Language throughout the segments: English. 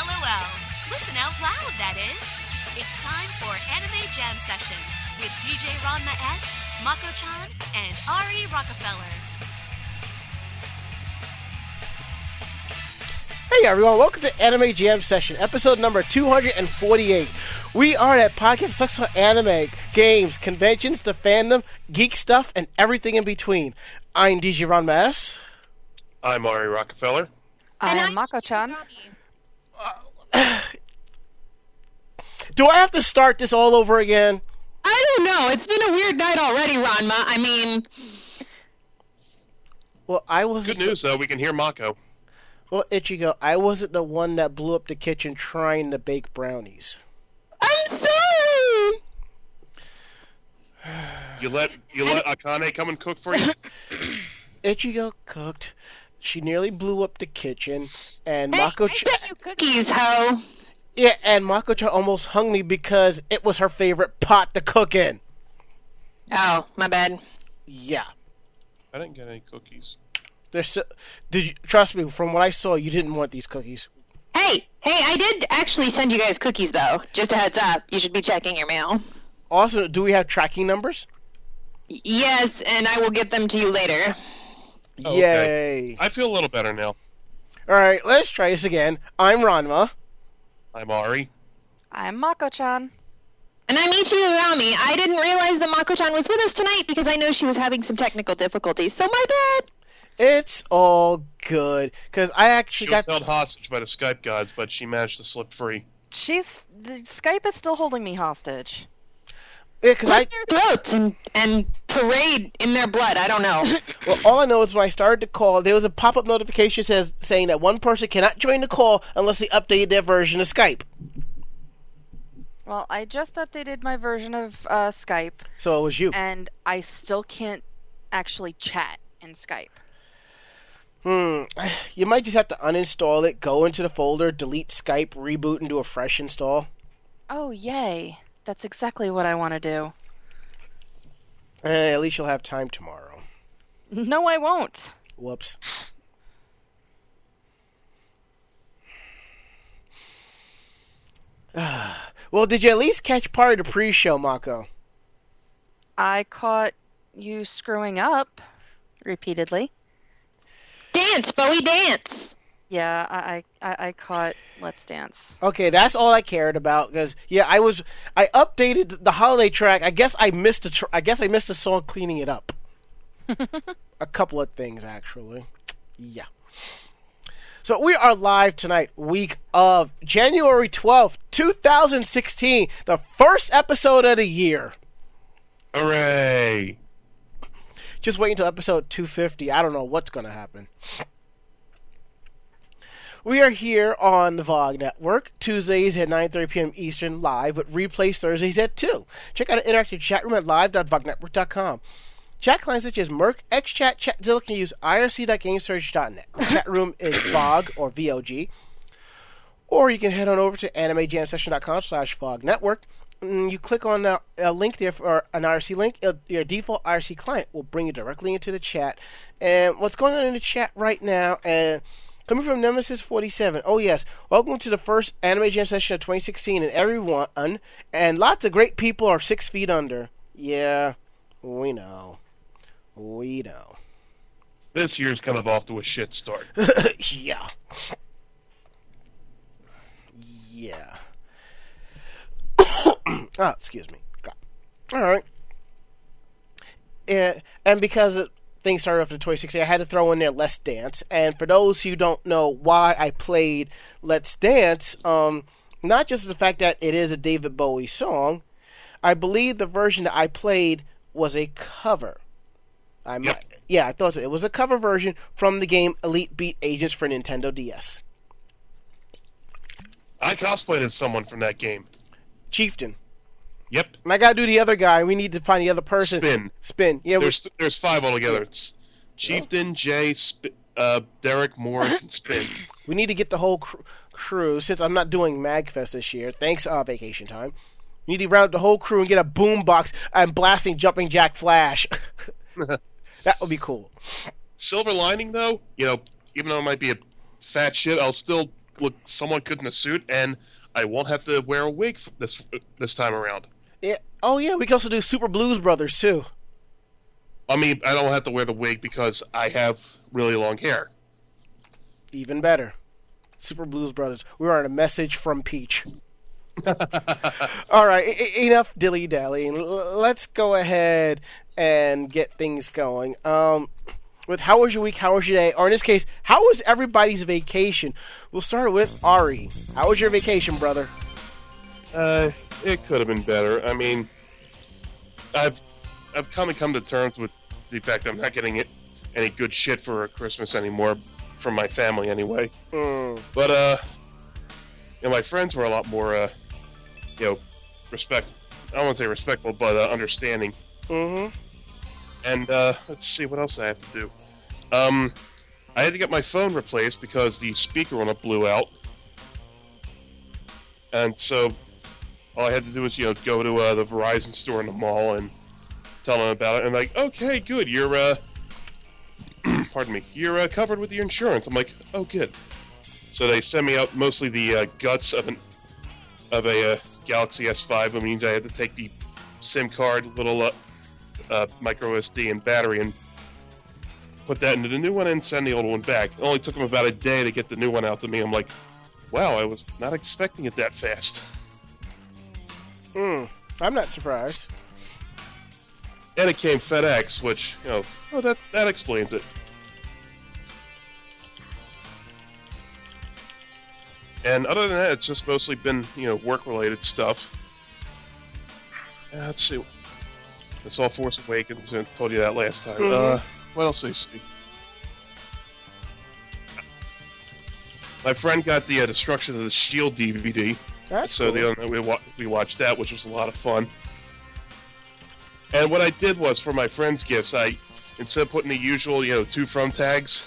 LOL. Listen out loud, that is. It's time for Anime Jam Session with DJ Ranma S, Mako-chan, and Ari Rockefeller. Hey everyone, welcome to Anime Jam Session, episode number 248. We are at podcast that for anime, games, conventions, the fandom, geek stuff, and everything in between. I'm DJ Ranma I'm Ari Rockefeller. I'm Mako-chan. Do I have to start this all over again? I don't know. It's been a weird night already, Ranma. I mean, Well, I wasn't. Good news though, we can hear Mako. Well, Ichigo, I wasn't the one that blew up the kitchen trying to bake brownies. I'm sorry. You let you let Akane come and cook for you. Ichigo cooked. She nearly blew up the kitchen, and Hey, Mako. I got you cookies, ho. Yeah, and Mako-chan almost hung me because it was her favorite pot to cook in. Oh, my bad. Yeah. I didn't get any cookies. There's still, did you trust me? From what I saw, you didn't want these cookies. Hey, hey, I did actually send you guys cookies, though. Just a heads up. You should be checking your mail. Also, do we have tracking numbers? Yes, and I will get them to you later. Oh, Yay! I feel a little better now. All right, let's try this again. I'm Ranma. I'm Ari. I'm Mako-chan. And I'm Ichi Urami. I didn't realize that Mako-chan was with us tonight because I know she was having some technical difficulties, so my bad. It's all good because I actually She actually was got. held hostage by the Skype gods, but she managed to slip free. She's the Skype is still holding me hostage. Yeah, because I. Their throats and, and parade in their blood. I don't know. Well, all I know is when I started the call, there was a pop-up notification says saying that one person cannot join the call unless they update their version of Skype. Well, I just updated my version of uh, Skype, So it was you. and I still can't actually chat in Skype. Hmm. You might just have to uninstall it, go into the folder, delete Skype, reboot, and do a fresh install. Oh, yay! That's exactly what I want to do. Eh, at least you'll have time tomorrow. No, I won't. Whoops. well, did you at least catch part of the pre-show, Mako? I caught you screwing up repeatedly. dance, Bowie, dance. Yeah, I I, I- I caught Let's Dance. Okay, that's all I cared about. Because yeah, I was I updated the holiday track. I guess I missed a tr- I guess I missed a song cleaning it up. a couple of things actually. Yeah. So we are live tonight, week of January twelfth, two thousand sixteen, the first episode of the year. Hooray! Just wait until episode 250. I don't know what's going to happen. We are here on the VOG Network, Tuesdays at 9.30 p.m. Eastern, live, but replays Thursdays at 2. Check out our interactive chat room at live.vognetwork.com. Chat clients such as mIRC, XChat, Chatzilla can use irc.gamesurge.net. The chat room is VOG or VOG. Or you can head on over to animejamsession.com slash VOG Network. And you click on the a link there for an IRC link. Your default IRC client will bring you directly into the chat. And what's going on in the chat right now? And coming from Nemesis 47. Oh yes, welcome to the first Anime Jam session of 2016, and everyone and lots of great people are six feet under. Yeah, we know, we know. This year's kind of off to a shit start. yeah. Yeah. oh, excuse me. God. All right. And, and because it, things started off in 2016, I had to throw in there Let's Dance. And for those who don't know why I played Let's Dance, um, not just the fact that it is a David Bowie song, I believe the version that I played was a cover. I Yep. might, yeah, I thought so. It was a cover version from the game Elite Beat Agents for Nintendo DS. I cosplayed as someone from that game. Chieftain. Yep. And I gotta do the other guy. We need to find the other person. Spin. Spin. Yeah, we, There's there's five altogether. It's Chieftain, Jay, Sp- uh, Derek, Morris, and Spin. we need to get the whole cr- crew. Since I'm not doing Magfest this year, thanks uh, vacation time. We need to round up the whole crew and get a boom box and blasting Jumping Jack Flash. that would be cool. Silver lining though, you know, even though it might be a fat shit, I'll still look somewhat good in a suit, and I won't have to wear a wig this this time around. Yeah. Oh yeah, we can also do Super Blues Brothers too. I mean, I don't have to wear the wig because I have really long hair. Even better. Super Blues Brothers. We're on a message from Peach. All right, e- e- enough dilly dallying. L- let's go ahead and get things going. Um, with how was your week? How was your day? Or in this case, how was everybody's vacation? We'll start with Ari. How was your vacation, brother? Uh, it could have been better. I mean, I've I've kind of come to terms with the fact I'm not getting it any good shit for Christmas anymore from my family anyway. Mm, But uh, you know, my friends were a lot more uh, you know, respect. I don't want to say respectful, but uh, understanding. hmm And uh, let's see what else I have to do. Um, I had to get my phone replaced because the speaker on it blew out, and so all I had to do was you know go to uh, the Verizon store in the mall and tell them about it. And like, okay, good, you're uh, pardon me, you're uh, covered with your insurance. I'm like, oh, good. So they sent me out mostly the uh, guts of an of a uh, Galaxy S5. It means I had to take the SIM card, little uh, uh, micro SD and battery and put that into the new one and send the old one back. It only took them about a day to get the new one out to me. I'm like, wow, I was not expecting it that fast. Mm, I'm not surprised. And it came FedEx, which, you know, oh, that, that explains it. And other than that, it's just mostly been, you know, work-related stuff. Uh, let's see. It's all Force Awakens, and I told you that last time. Mhm. Uh, what else did I see? My friend got the uh, Destruction of the Shield DVD. That's So cool. the other night we, wa- we watched that, which was a lot of fun. And what I did was for my friends' gifts, I instead of putting the usual, you know, two from tags,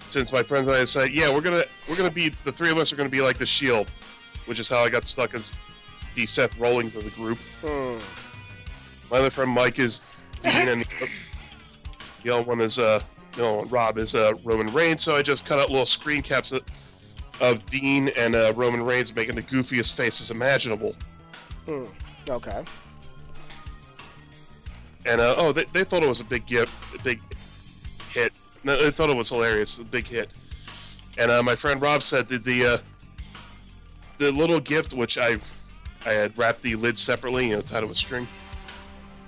since my friends and I decided, yeah, we're gonna we're gonna be the three of us are gonna be like the Shield, which is how I got stuck as the Seth Rollins of the group. Mm. My other friend Mike is Dean, and the, the other one is uh, other Rob is uh, Roman Reigns. So I just cut out little screen caps of, Dean and uh, Roman Reigns making the goofiest faces imaginable. Mm. Okay. And uh, oh, they, they thought it was a big gift, a big hit. No, they thought it was hilarious, a big hit. And uh, my friend Rob said that the uh, the little gift, which I I had wrapped the lid separately, you know, tied it with string,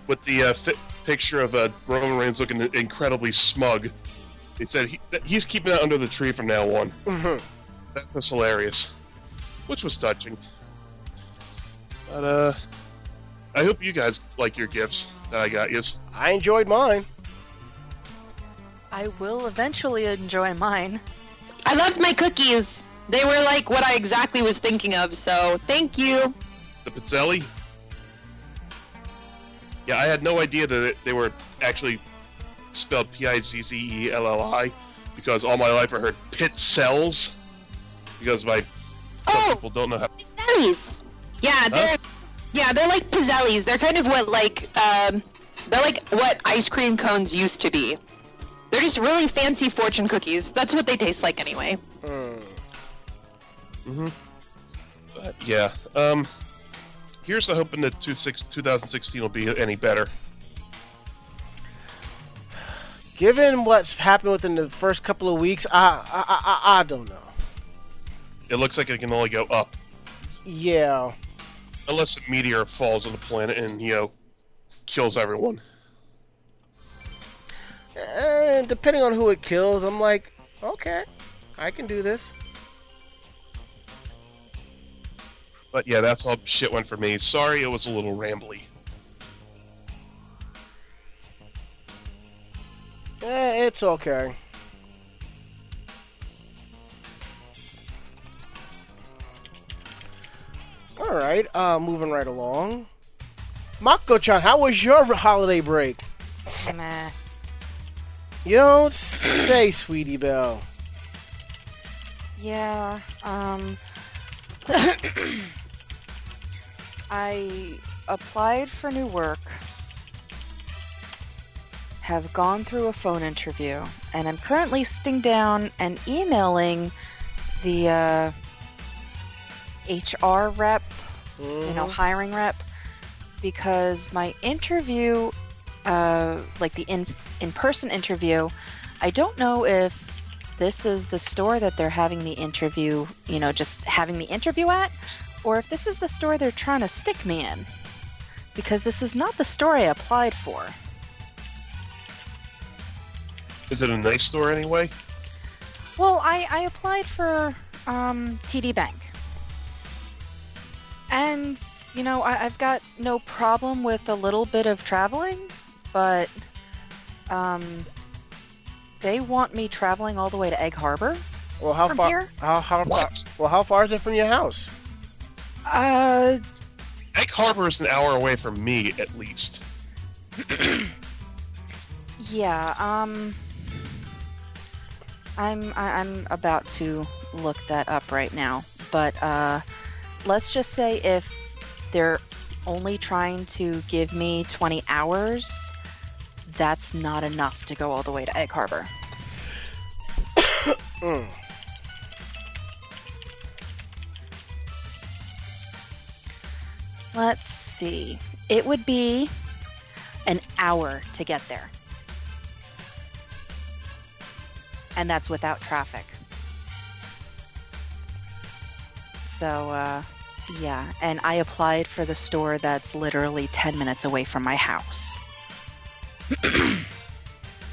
with the uh, picture of uh, Roman Reigns looking incredibly smug. He said he, he's keeping that under the tree from now on. hmm That was hilarious, which was touching. But uh, I hope you guys like your gifts that I got you. I enjoyed mine. I will eventually enjoy mine. I loved my cookies. They were like what I exactly was thinking of, so thank you. The Pizzelli? Yeah, I had no idea that it, they were actually spelled P-I-Z-Z-E-L-L-I because all my life I heard pit cells because my some Oh! people don't know how. Pizzellis. Yeah, they're yeah, they're like pizzellis. They're kind of what like um, they're like what ice cream cones used to be. They're just really fancy fortune cookies. That's what they taste like anyway. Mm. Mm-hmm. But yeah, um, here's the hoping that two 2016 will be any better. Given what's happened within the first couple of weeks, I I, I, I don't know. It looks like it can only go up Yeah. unless a meteor falls on the planet and you know kills everyone. And depending on who it kills, I'm like, okay, I can do this. But yeah, that's all shit went for me. Sorry, it was a little rambly. Eh, it's okay. All right, uh, moving right along. Mako-chan, how was your holiday break? Meh. You don't say, Sweetie Belle. Yeah, um. I applied for new work, have gone through a phone interview, and I'm currently sitting down and emailing the uh, HR rep, you know, hiring rep, because my interview, uh, like the in in person interview, I don't know if this is the store that they're having me interview, you know, just having me interview at, or if this is the store they're trying to stick me in. Because this is not the store I applied for. Is it a nice store anyway? Well, I, I applied for um, TD Bank. And, you know, I, I've got no problem with a little bit of traveling, but um, they want me traveling all the way to Egg Harbor. Well, how From far? here? How how far? What? Well, how far is it from your house? Uh, Egg Harbor is an hour away from me, at least. yeah, um, I'm I, I'm about to look that up right now, but uh, let's just say if they're only trying to give me 20 hours, that's not enough to go all the way to Egg Harbor. Mm. Let's see. It would be an hour to get there. And that's without traffic. So, uh, yeah. And I applied for the store that's literally 10 minutes away from my house.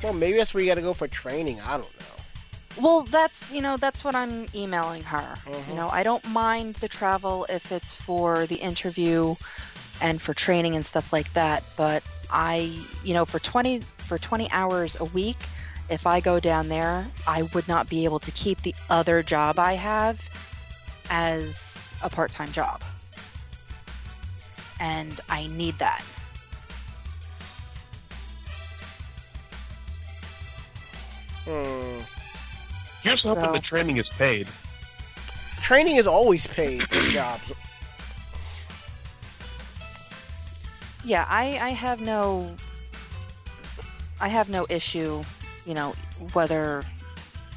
Well, maybe that's where you got to go for training. I don't know. Well, that's, you know, that's what I'm emailing her. Mhm. You know, I don't mind the travel if it's for the interview and for training and stuff like that, but I, you know, for 20 for 20 hours a week, if I go down there, I would not be able to keep the other job I have as a part-time job. And I need that. Hmm. Here's hoping So- the training is paid. Training is always paid for jobs. Yeah, I, I have no I have no issue, you know, whether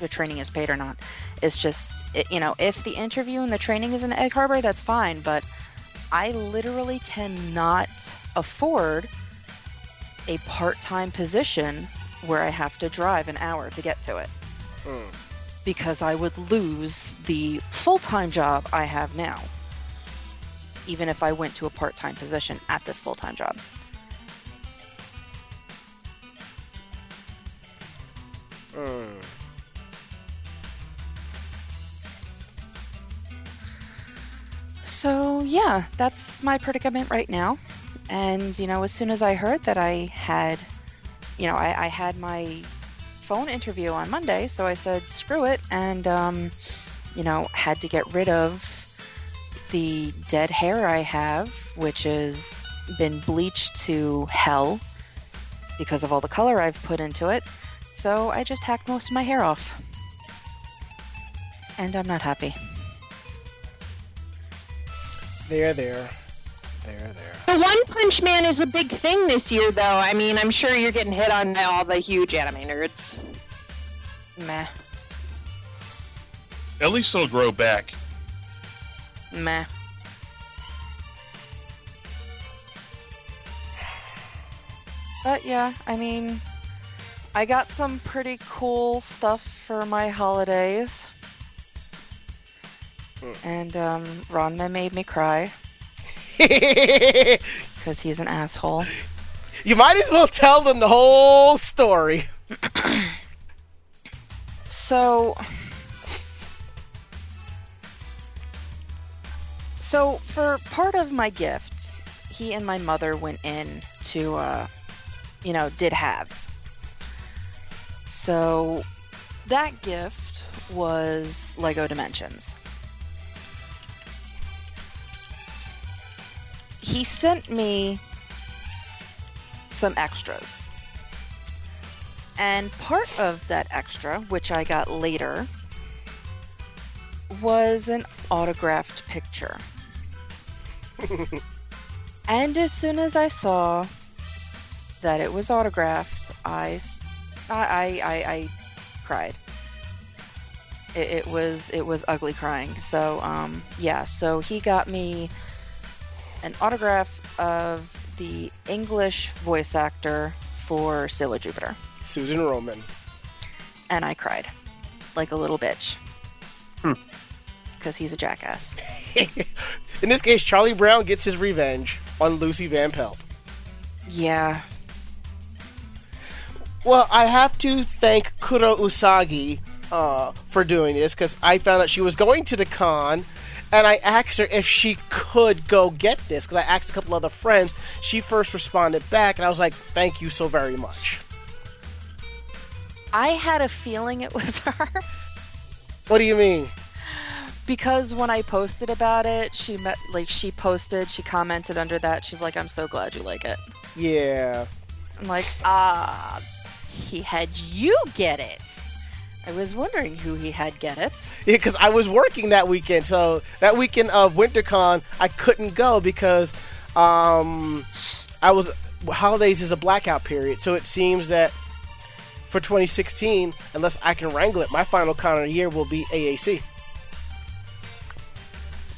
the training is paid or not. It's just it, you know, if the interview and the training is in Egg Harbor, that's fine, but I literally cannot afford a part-time position where I have to drive an hour to get to it Hmm. because I would lose the full-time job I have now even if I went to a part-time position at this full-time job. Hmm. So, yeah, that's my predicament right now. And, you know, as soon as I heard that I had, you know, I, I had my phone interview on Monday, so I said, screw it, and, um, you know, had to get rid of the dead hair I have, which has been bleached to hell because of all the color I've put into it. So I just hacked most of my hair off. And I'm not happy. There, there, there, there. The One Punch Man is a big thing this year, though. I mean, I'm sure you're getting hit on by all the huge anime nerds. Meh. At least it'll grow back. Meh. But yeah, I mean, I got some pretty cool stuff for my holidays. And um, Ranma made me cry because he's an asshole. you might as well tell them the whole story. So, so for part of my gift, he and my mother went in to, uh, you know, did halves. So that gift was Lego Dimensions. He sent me some extras. And part of that extra, which I got later, was an autographed picture. and as soon as I saw that it was autographed, I, I, I, I cried. It, it was it was ugly crying. So um, yeah, so he got me an autograph of the English voice actor for Sailor Jupiter, Susan Roman. and I cried like a little bitch Hmm. because he's a jackass. In this case, Charlie Brown gets his revenge on Lucy Van Pelt. Yeah, Well, I have to thank Kuro Usagi uh, for doing this because I found out she was going to the con, and I asked her if she could go get this because I asked a couple other friends. She first responded back, and I was like, "Thank you so very much." I had a feeling it was her. What do you mean? because when I posted about it, she met like she posted, she commented under that. She's like, "I'm so glad you like it." Yeah, I'm like, ah, he had you get it. I was wondering who he had get it. yeah, because I was working that weekend. So that weekend of WinterCon, I couldn't go because um, I was holidays is a blackout period. So it seems that for 2016, unless I can wrangle it, my final con of the year will be AAC.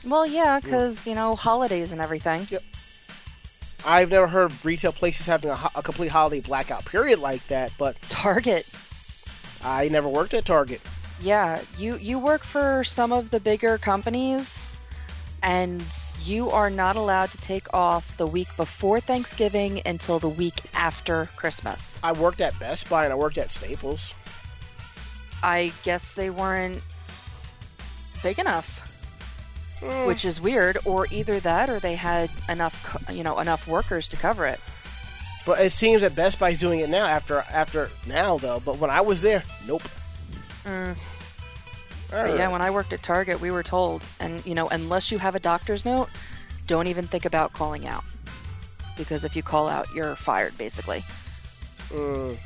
Well, yeah, because you know holidays and everything. Yep. I've never heard of retail places having a, ho- a complete holiday blackout period like that, but Target. I never worked at Target. Yeah, you you work for some of the bigger companies, and you are not allowed to take off the week before Thanksgiving until the week after Christmas. I worked at Best Buy and I worked at Staples. I guess they weren't big enough. Mm, which is weird or either that or they had enough you know enough workers to cover it but it seems that Best Buy's doing it now after after now though. But when I was there, nope. Mm. But yeah when i worked at target we were told and you know unless you have a doctor's note don't even think about calling out because if you call out you're fired basically Mm.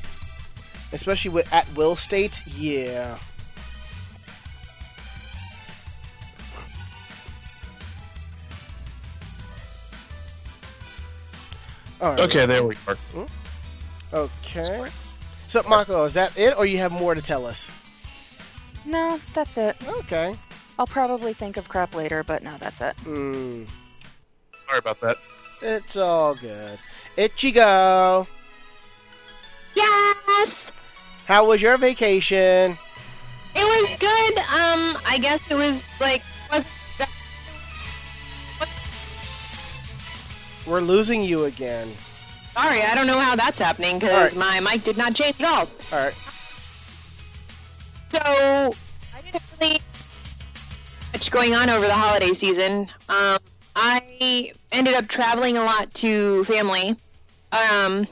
Especially with at will states, yeah. Right. Okay, there we are. Okay. So, Mako, is that it, or you have more to tell us? no that's it Okay. i'll probably think of crap later but no that's it Mm. Sorry about that. It's all good. Ichigo, Yes, how was your vacation? it was good. Um, I guess it was like was We're losing you again. sorry. I don't know how that's happening because right. my mic did not change at all. All right. So I didn't really much going on over the holiday season. Um, I ended up traveling a lot to family, um,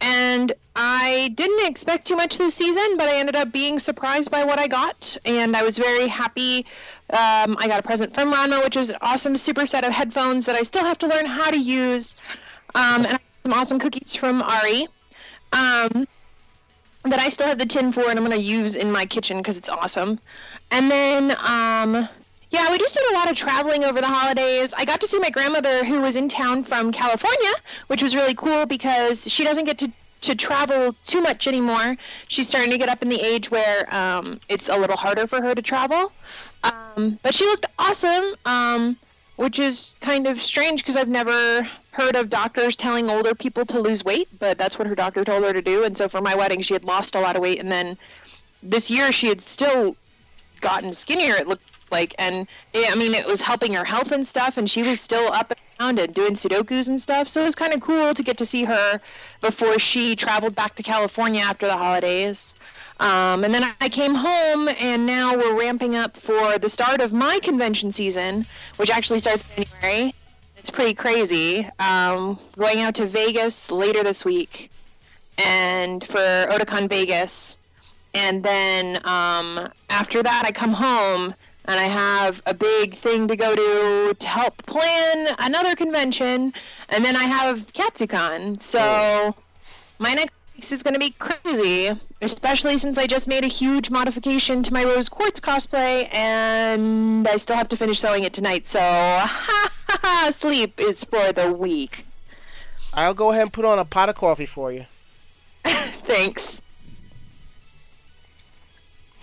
and I didn't expect too much this season, but I ended up being surprised by what I got, and I was very happy. Um, I got a present from Ranma, which is an awesome super set of headphones that I still have to learn how to use, um, and I got some awesome cookies from Ari. Um, that I still have the tin for and I'm gonna use in my kitchen because it's awesome. And then, um, yeah, we just did a lot of traveling over the holidays. I got to see my grandmother who was in town from California, which was really cool because she doesn't get to to travel too much anymore. She's starting to get up in the age where um, it's a little harder for her to travel. Um, but she looked awesome, um, which is kind of strange because I've never heard of doctors telling older people to lose weight, but that's what her doctor told her to do. And so for my wedding, she had lost a lot of weight, and then this year she had still gotten skinnier. It looked like, and it, I mean, it was helping her health and stuff, and she was still up and around and doing Sudokus and stuff. So it was kind of cool to get to see her before she traveled back to California after the holidays. Um, and then I came home, and now we're ramping up for the start of my convention season, which actually starts in January. It's pretty crazy. Um, going out to Vegas later this week, and for Otakon Vegas, and then um, after that I come home and I have a big thing to go to to help plan another convention, and then I have Katsucon. So my next week is going to be crazy, especially since I just made a huge modification to my Rose Quartz cosplay, and I still have to finish sewing it tonight. So ha ha ha, sleep is for the weak. I'll go ahead and put on a pot of coffee for you. Thanks.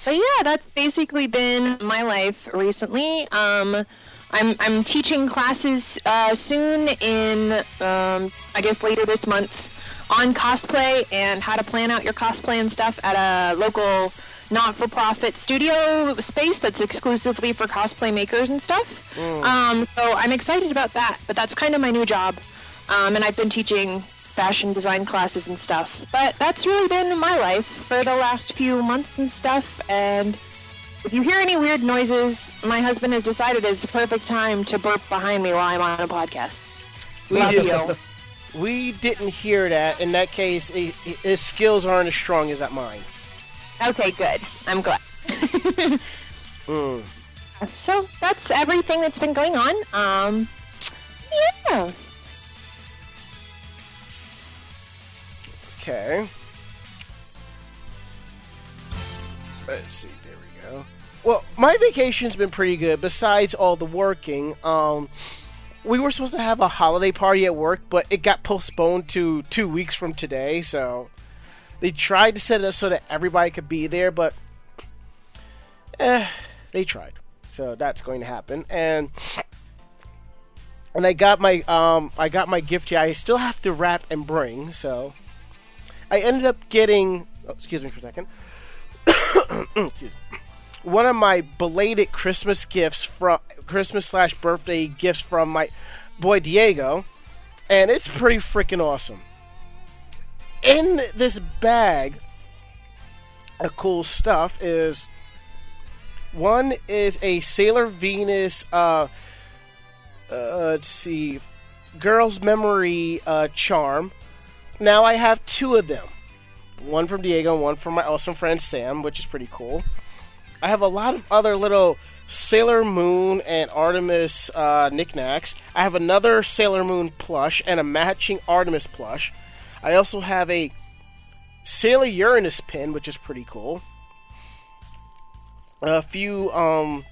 But yeah, that's basically been my life recently. Um, I'm I'm teaching classes uh, soon in um, I guess later this month on cosplay and how to plan out your cosplay and stuff at a local not-for-profit studio space that's exclusively for cosplay makers and stuff. Um, so I'm excited about that. But that's kind of my new job, um, and I've been teaching fashion design classes and stuff. But that's really been my life for the last few months and stuff. And if you hear any weird noises, my husband has decided it's the perfect time to burp behind me while I'm on a podcast. Love you. we didn't hear that. In that case, he- he- his skills aren't as strong as at mine. Okay, good. I'm glad. Mm. So that's everything that's been going on. Um, yeah. Okay. Let's see. There we go. Well, my vacation's been pretty good. Besides all the working, um, we were supposed to have a holiday party at work, but it got postponed to two weeks from today. So they tried to set it up so that everybody could be there, but eh, they tried. So that's going to happen, and and I got my um I got my gift here. I still have to wrap and bring, so I ended up getting. Oh, excuse me for a second. Excuse me. One of my belated Christmas gifts from Christmas slash birthday gifts from my boy Diego, and it's pretty freaking awesome. In this bag of cool stuff is one is a Sailor Venus. Uh, uh, let's see, girl's memory uh, charm. Now I have two of them. One from Diego and one from my awesome friend Sam, which is pretty cool. I have a lot of other little Sailor Moon and Artemis uh, knickknacks. I have another Sailor Moon plush and a matching Artemis plush. I also have a Sailor Uranus pin, which is pretty cool. A few, um,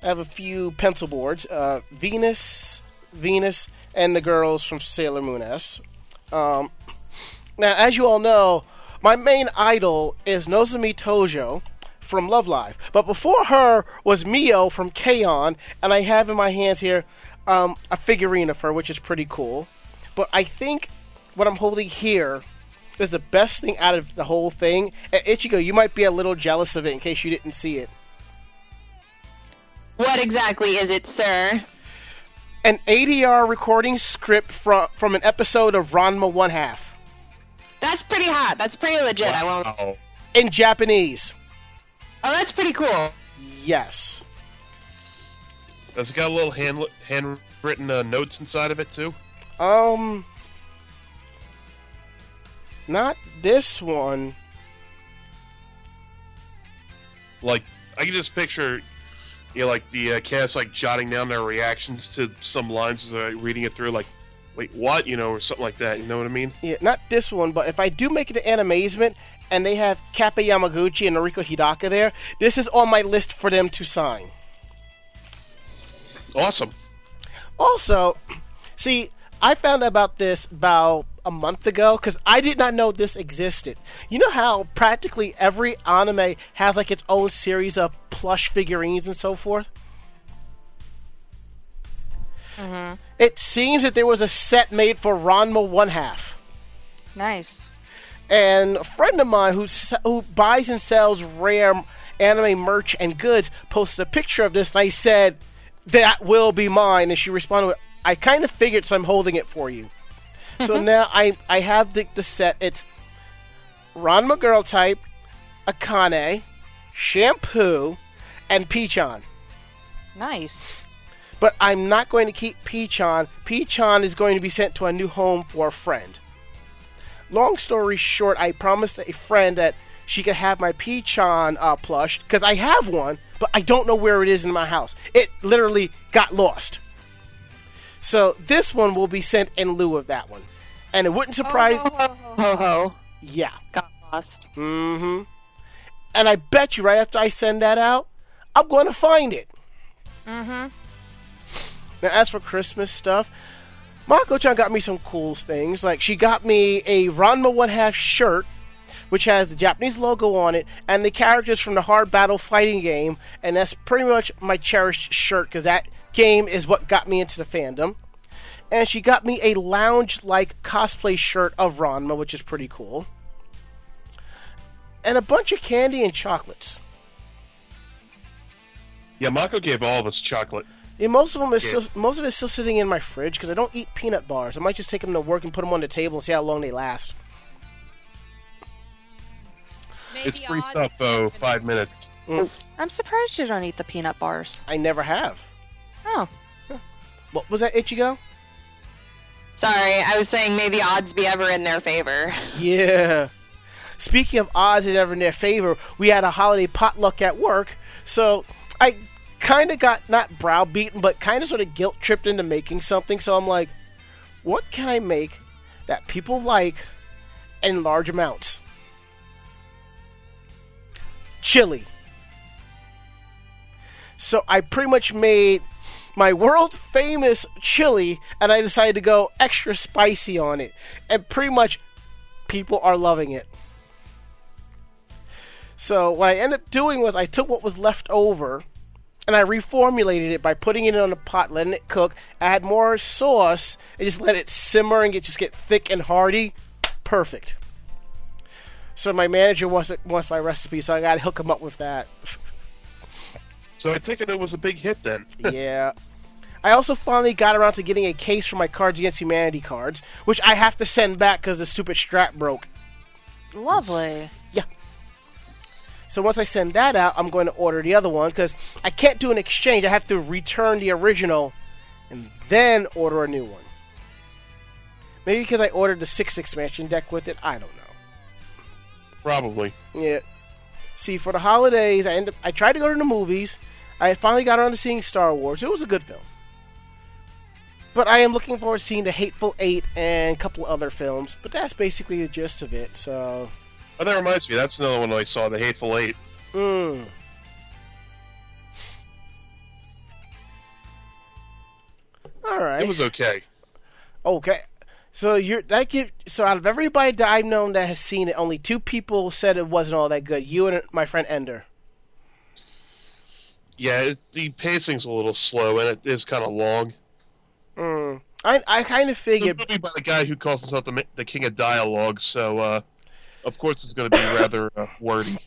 I have a few pencil boards. Uh, Venus, Venus, and the girls from Sailor Moon S. Um, now, as you all know, my main idol is Nozomi Tojo from Love Live. But before her was Mio from K-On! and I have in my hands here um, a figurine of her, which is pretty cool. But I think what I'm holding here is the best thing out of the whole thing. And Ichigo, you might be a little jealous of it in case you didn't see it. What exactly is it, sir? An ADR recording script from from an episode of Ranma One Half That's pretty hot. That's pretty legit. I won't. In Japanese. Oh, that's pretty cool. Yes. Does it got a little hand handwritten uh, notes inside of it too? Um, not this one. Like I can just picture, you know, like the uh, cast like jotting down their reactions to some lines as they're reading it through, like, wait, what? You know, or something like that. You know what I mean? Yeah, not this one, but if I do make it to Animazement and they have Kappei Yamaguchi and Noriko Hidaka there, this is on my list for them to sign. Awesome. Also, see, I found out about this about a month ago because I did not know this existed. You know how practically every anime has like its own series of plush figurines and so forth? Mhm. It seems that there was a set made for Ranma One Half. Nice. And a friend of mine who who buys and sells rare anime merch and goods posted a picture of this, and I said, "That will be mine." And she responded, with, "I kind of figured, so I'm holding it for you." so mm-hmm. now I I have the, the set. It's Ranma girl type, Akane, shampoo, and P-chan. Nice. But I'm not going to keep P-chan. P-chan is going to be sent to a new home for a friend. Long story short, I promised a friend that she could have my P-chan uh, plush because I have one, but I don't know where it is in my house. It literally got lost. So this one will be sent in lieu of that one, and it wouldn't surprise. Ho ho ho ho ho. Yeah. Got lost. Mm-hmm. And I bet you, right after I send that out, I'm going to find it. Mm-hmm. Now, as for Christmas stuff, Mako-chan got me some cool things. Like, she got me a Ranma One Half shirt which has the Japanese logo on it and the characters from the Hard Battle fighting game, and that's pretty much my cherished shirt because that game is what got me into the fandom. And she got me a lounge-like cosplay shirt of Ranma, which is pretty cool, and a bunch of candy and chocolates. Yeah, Mako gave all of us chocolate. Yeah, most of them is Yeah. still most of it's still sitting in my fridge because I don't eat peanut bars. I might just take them to work and put them on the table and see how long they last. Maybe It's free stuff, though. Five minutes. Mm. Oh, I'm surprised you don't eat the peanut bars. I never have. Oh, What was that, Ichigo? Sorry, I was saying maybe odds be ever in their favor. Yeah. Speaking of odds and ever in their favor, we had a holiday potluck at work, so I kind of got not browbeaten, but kind of sort of guilt tripped into making something. So I'm like, what can I make that people like in large amounts? Chili. So I pretty much made my world famous chili, and I decided to go extra spicy on it, and pretty much people are loving it. So what I ended up doing was I took what was left over and I reformulated it by putting it on a pot, letting it cook, add more sauce, and just let it simmer and get just get thick and hearty. Perfect. So my manager wants it, wants my recipe, so I got to hook him up with that. So I think it was a big hit then. yeah. I also finally got around to getting a case for my Cards Against Humanity cards, which I have to send back because the stupid strap broke. lovely. So once I send that out, I'm going to order the other one because I can't do an exchange. I have to return the original and then order a new one. Maybe because I ordered the six expansion deck with it. I don't know. Probably. Yeah. See, for the holidays, I end up, I tried to go to the movies. I finally got around to seeing Star Wars. It was a good film. But I am looking forward to seeing The Hateful Eight and a couple other films. But that's basically the gist of it. So, Oh, that reminds me. That's another one I saw. The Hateful Eight. mm. All right. It was okay. Okay. So you're that give so out of everybody that I've known that has seen it, only two people said it wasn't all that good. You and my friend Ender. Yeah, it, the pacing's a little slow and it is kind of long. Mm. I I kind of It's a movie by the guy who calls himself the, the king of dialogue, so uh, of course it's going to be rather uh, wordy.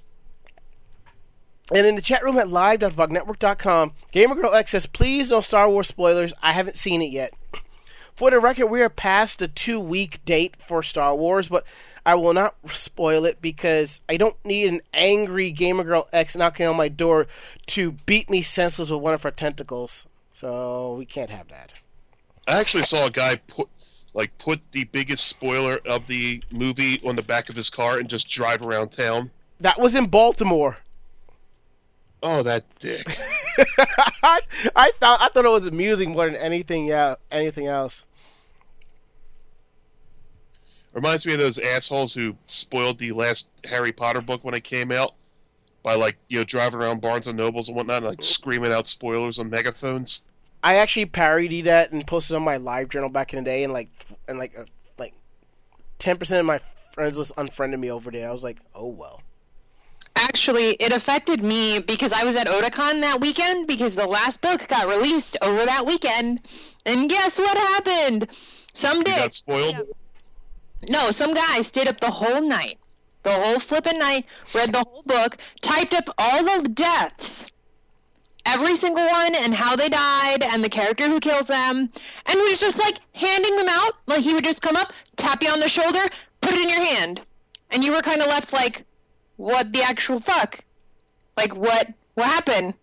And in the chat room at live.vognetwork.com, Gamer Girl X says, "Please no Star Wars spoilers. I haven't seen it yet." For the record, we are past the two-week date for Star Wars, but I will not spoil it because I don't need an angry Gamer Girl X knocking on my door to beat me senseless with one of her tentacles. So we can't have that. I actually saw a guy put like put the biggest spoiler of the movie on the back of his car and just drive around town. That was in Baltimore. Oh, that dick! I, I thought I thought it was amusing more than anything. Yeah, anything else. Reminds me of those assholes who spoiled the last Harry Potter book when it came out by like you know driving around Barnes and Nobles and whatnot, and, like screaming out spoilers on megaphones. I actually parodied that and posted on my live journal back in the day, and like and like uh, like ten percent of my friends list unfriended me over there. I was like, oh well. Actually, it affected me because I was at Otakon that weekend because the last book got released over that weekend. And guess what happened? Some You dick, got spoiled. no, some guy stayed up the whole night, the whole flippin' night, read the whole book, typed up all the deaths, every single one, and how they died, and the character who kills them, and he was just like handing them out. Like he would just come up, tap you on the shoulder, put it in your hand, and you were kind of left like, what the actual fuck? Like what? What happened?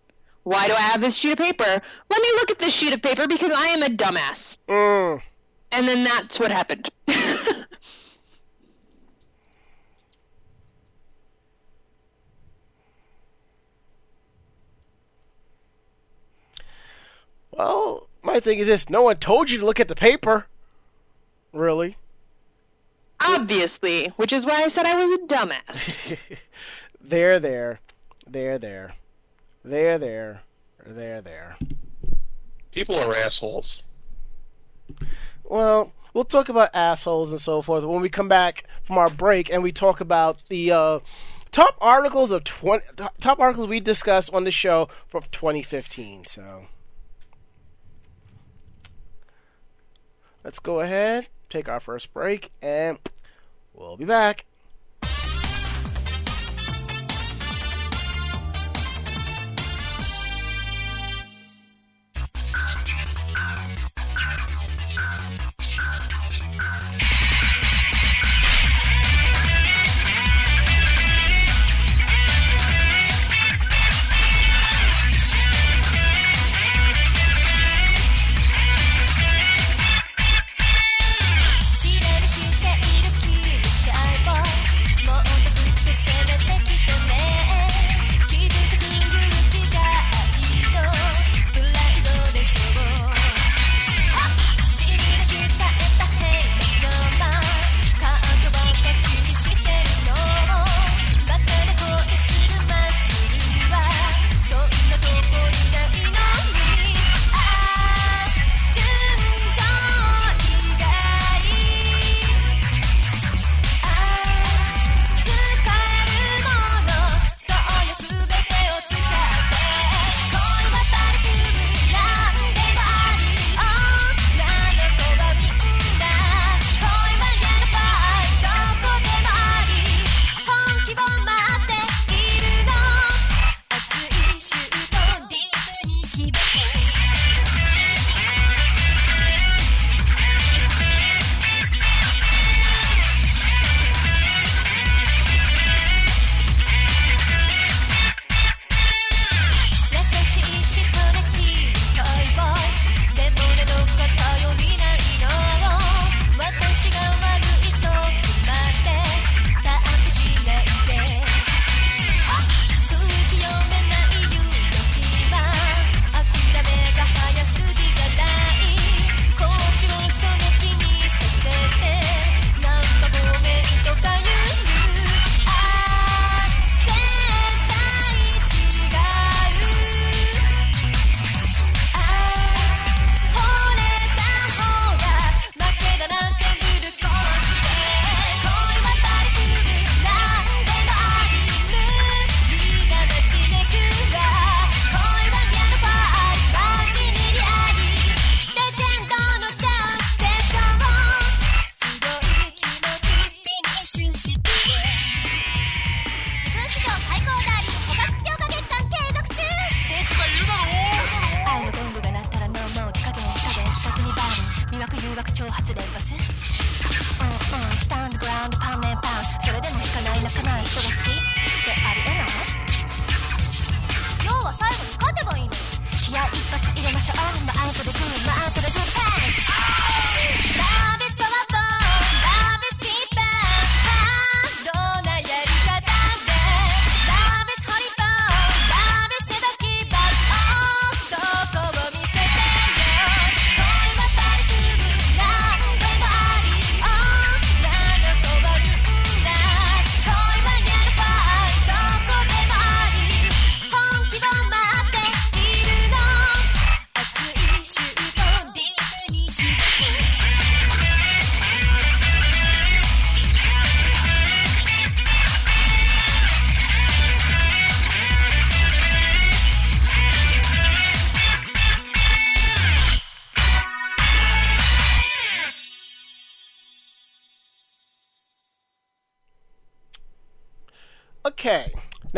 Why do I have this sheet of paper? Let me look at this sheet of paper because I am a dumbass. Mm. And then that's what happened. Well, my thing is this: no one told you to look at the paper. Really? Obviously, which is why I said I was a dumbass. there, there, there, there, there, there, there, there. People are assholes. Well, we'll talk about assholes and so forth when we come back from our break and we talk about the uh, top articles of 20 top articles we discussed on the show for 2015. So let's go ahead, take our first break, and we'll be back.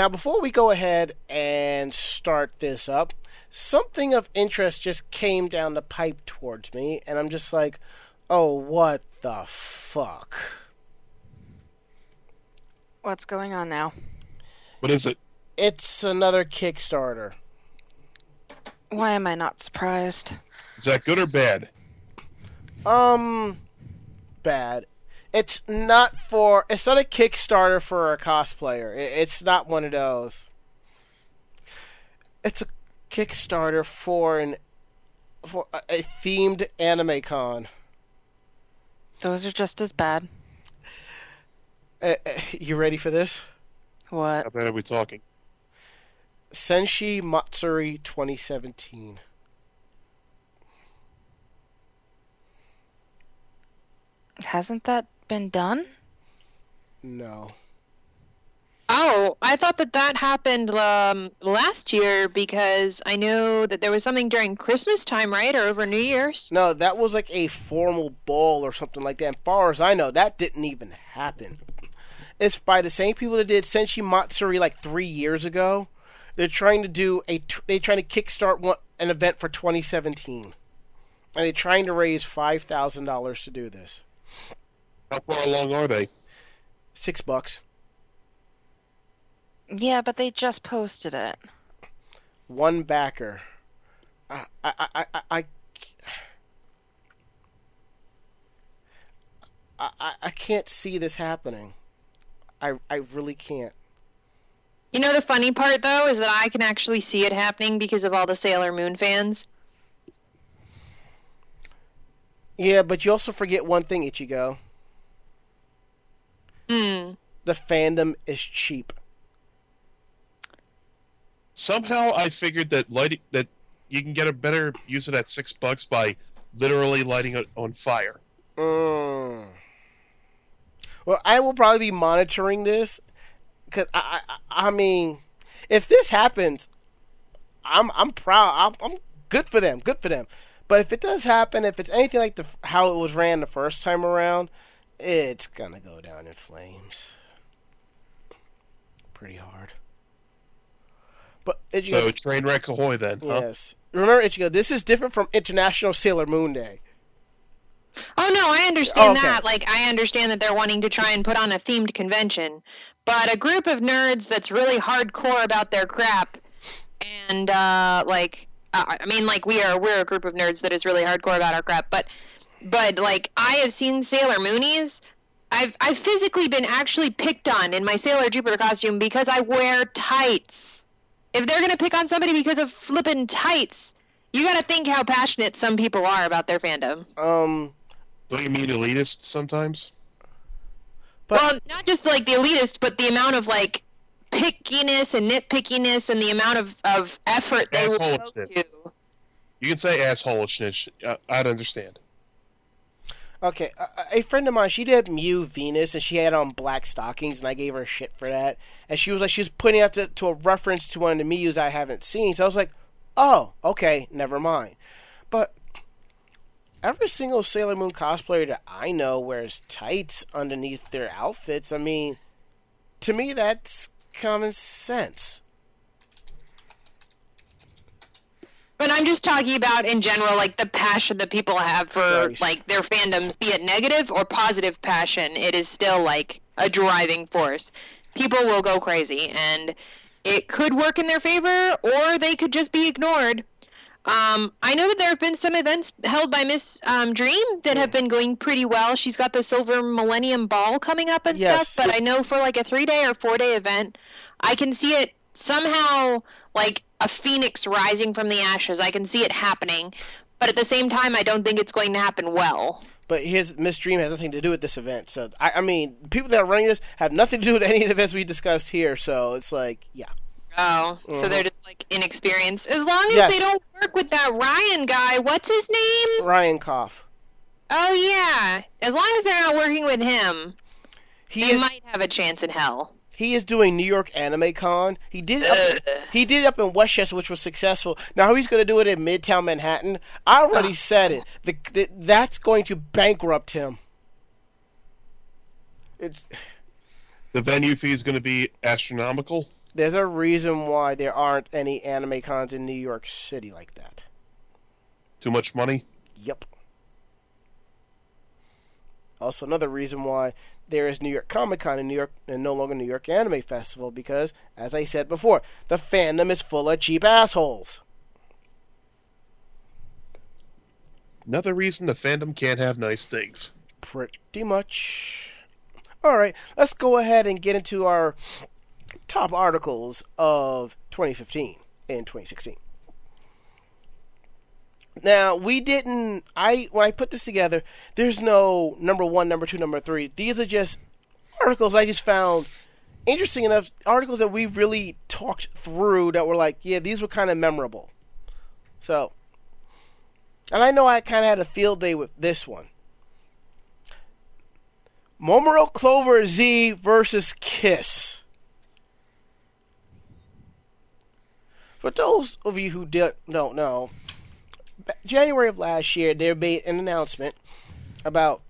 Now, before we go ahead and start this up, something of interest just came down the pipe towards me, and I'm just like, oh, what the fuck? What's going on now? What is it? It's another Kickstarter. Why am I not surprised? Is that good or bad? Um, bad. It's not for. It's not a Kickstarter for a cosplayer. It's not one of those. It's a Kickstarter for an for a, a themed anime con. Those are just as bad. Uh, uh, you ready for this? What? How bad are we talking? Senshi Matsuri 2017. Hasn't that been done? No. Oh, I thought that that happened um, last year because I knew that there was something during Christmas time, right, or over New Year's. No, that was like a formal ball or something like that. And far as I know, that didn't even happen. It's by the same people that did Senshi Matsuri like three years ago. They're trying to do a. They're trying to kickstart one, an event for 2017, and they're trying to raise five thousand dollars to do this. How far along are they? Six bucks. Yeah, but they just posted it. One backer. I I I I. I I, I can't see this happening. I I really can't. You know the funny part though is that I can actually see it happening because of all the Sailor Moon fans. Yeah, but you also forget one thing, Ichigo. Hmm. The fandom is cheap. Somehow I figured that lighting that you can get a better use of that six bucks by literally lighting it on fire. Mm. Well, I will probably be monitoring this because I, I, I mean, if this happens, I'm, I'm proud. I'm, I'm good for them. Good for them. But if it does happen, if it's anything like the how it was ran the first time around, it's gonna go down in flames. Pretty hard. But Ichigo, So train wreck ahoy then, huh? yes. Remember, Ichigo, this is different from International Sailor Moon Day. Oh no, I understand Oh, okay. that. Like I understand that they're wanting to try and put on a themed convention, but a group of nerds that's really hardcore about their crap, and uh, like uh, I mean, like we are we're a group of nerds that is really hardcore about our crap, but but like I have seen Sailor Moonies. I've I've physically been actually picked on in my Sailor Jupiter costume because I wear tights. If they're gonna pick on somebody because of flippin' tights, you gotta think how passionate some people are about their fandom. Um, Don't you mean elitist sometimes? but well, not just like the elitist, but the amount of like pickiness and nitpickiness and the amount of, of effort they will go Assholishness. to. You can say assholishness. Uh, I'd understand. Okay, a, a friend of mine, she did Mew Venus, and she had on black stockings, and I gave her shit for that. And she was like, she was putting out to, to a reference to one of the Mews I haven't seen. So I was like, oh, okay, never mind. But every single Sailor Moon cosplayer that I know wears tights underneath their outfits. I mean, to me, that's common sense. But I'm just talking about in general, like the passion that people have for Christ. like their fandoms, be it negative or positive passion. It is still like a driving force. People will go crazy, and it could work in their favor, or they could just be ignored. Um, I know that there have been some events held by Miss um, Dream that have been going pretty well. She's got the Silver Millennium Ball coming up and Yes. stuff, but I know for like a three day or four day event, I can see it somehow like a phoenix rising from the ashes. I can see it happening, but at the same time, I don't think it's going to happen well. But his Miss Dream has nothing to do with this event. So I, I mean, people that are running this have nothing to do with any of the events we discussed here. So it's like, yeah. Oh, so mm-hmm. they're just like inexperienced. As long as Yes. they don't work with that Ryan guy, what's his name? Ryan Koff. Oh yeah, as long as they're not working with him, He they is, might have a chance in hell. He is doing New York Anime Con. He did it up, he did it up in Westchester, which was successful. Now he's going to do it in Midtown Manhattan. I already said it. The, the, that's going to bankrupt him. It's The venue fee is going to be astronomical. there's a reason why there aren't any anime cons in New York City like that. Too much money. Yep. Also, another reason why there is New York Comic Con in New York and no longer New York Anime Festival because, as I said before, the fandom is full of cheap assholes. Another reason the fandom can't have nice things. Pretty much. All right, let's go ahead and get into our top articles of 2015 and 2016. Now we didn't. I when I put this together, there's no number one, number two, number three. These are just articles I just found interesting enough. Articles that we really talked through that were like, yeah, these were kind of memorable. So, and I know I kind of had a field day with this one. Momoiro Clover Z versus Kiss. For those of you who don't know, January of last year, they made an announcement about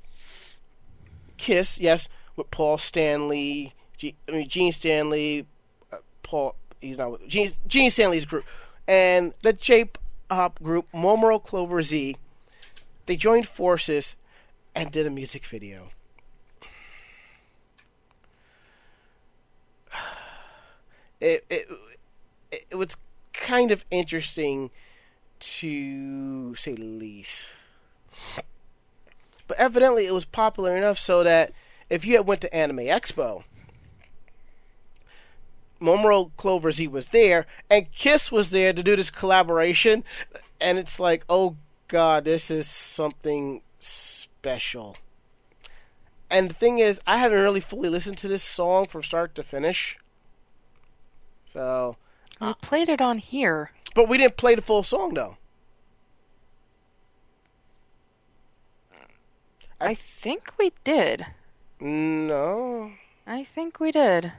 Kiss, yes, with Paul Stanley, G- I mean Gene Stanley, uh, Paul. He's not with Gene, Gene Stanley's group, and the J-pop group Momoiro Clover Z. They joined forces and did a music video. It it, it was kind of interesting to say the least. But evidently, it was popular enough so that if you had went to Anime Expo, Momoiro Clover Z was there, and Kiss was there to do this collaboration, and it's like, oh god, this is something special. And the thing is, I haven't really fully listened to this song from start to finish. So, We played it on here. But we didn't play the full song though. I think we did. No. I think we did.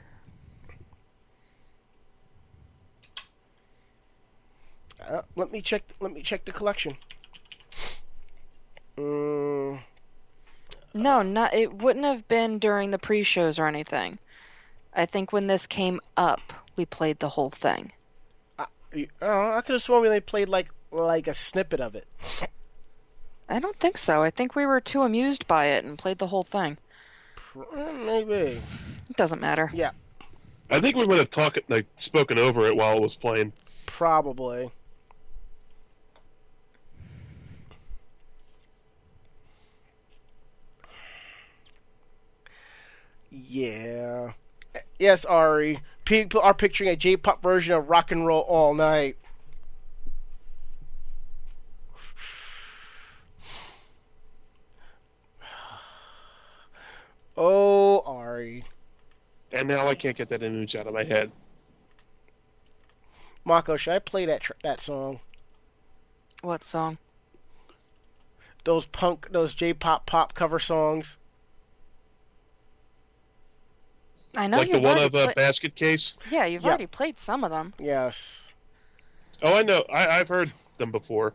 Uh, let me check. Let me check the collection. Mm, No, not it wouldn't have been during the pre-shows or anything. I think when this came up, we played the whole thing. You- oh, I could have sworn we they played like like a snippet of it. I don't think so. I think we were too amused by it and played the whole thing. Eh, Maybe. It doesn't matter. Yeah, I think we would have talked, like, spoken over it while it was playing. probably. Yeah. Yes, Ari. People are picturing a J-pop version of Rock and Roll All Night. Oh, Ari. And now I can't get that image out of my head. Mako, should I play that tr- that song? What song? Those punk, those J-pop pop cover songs. I know like the you've one already of uh, pla- Basket Case. Yeah, you've Yeah. already played some of them. Yes. Oh, I know. I, I've heard them before.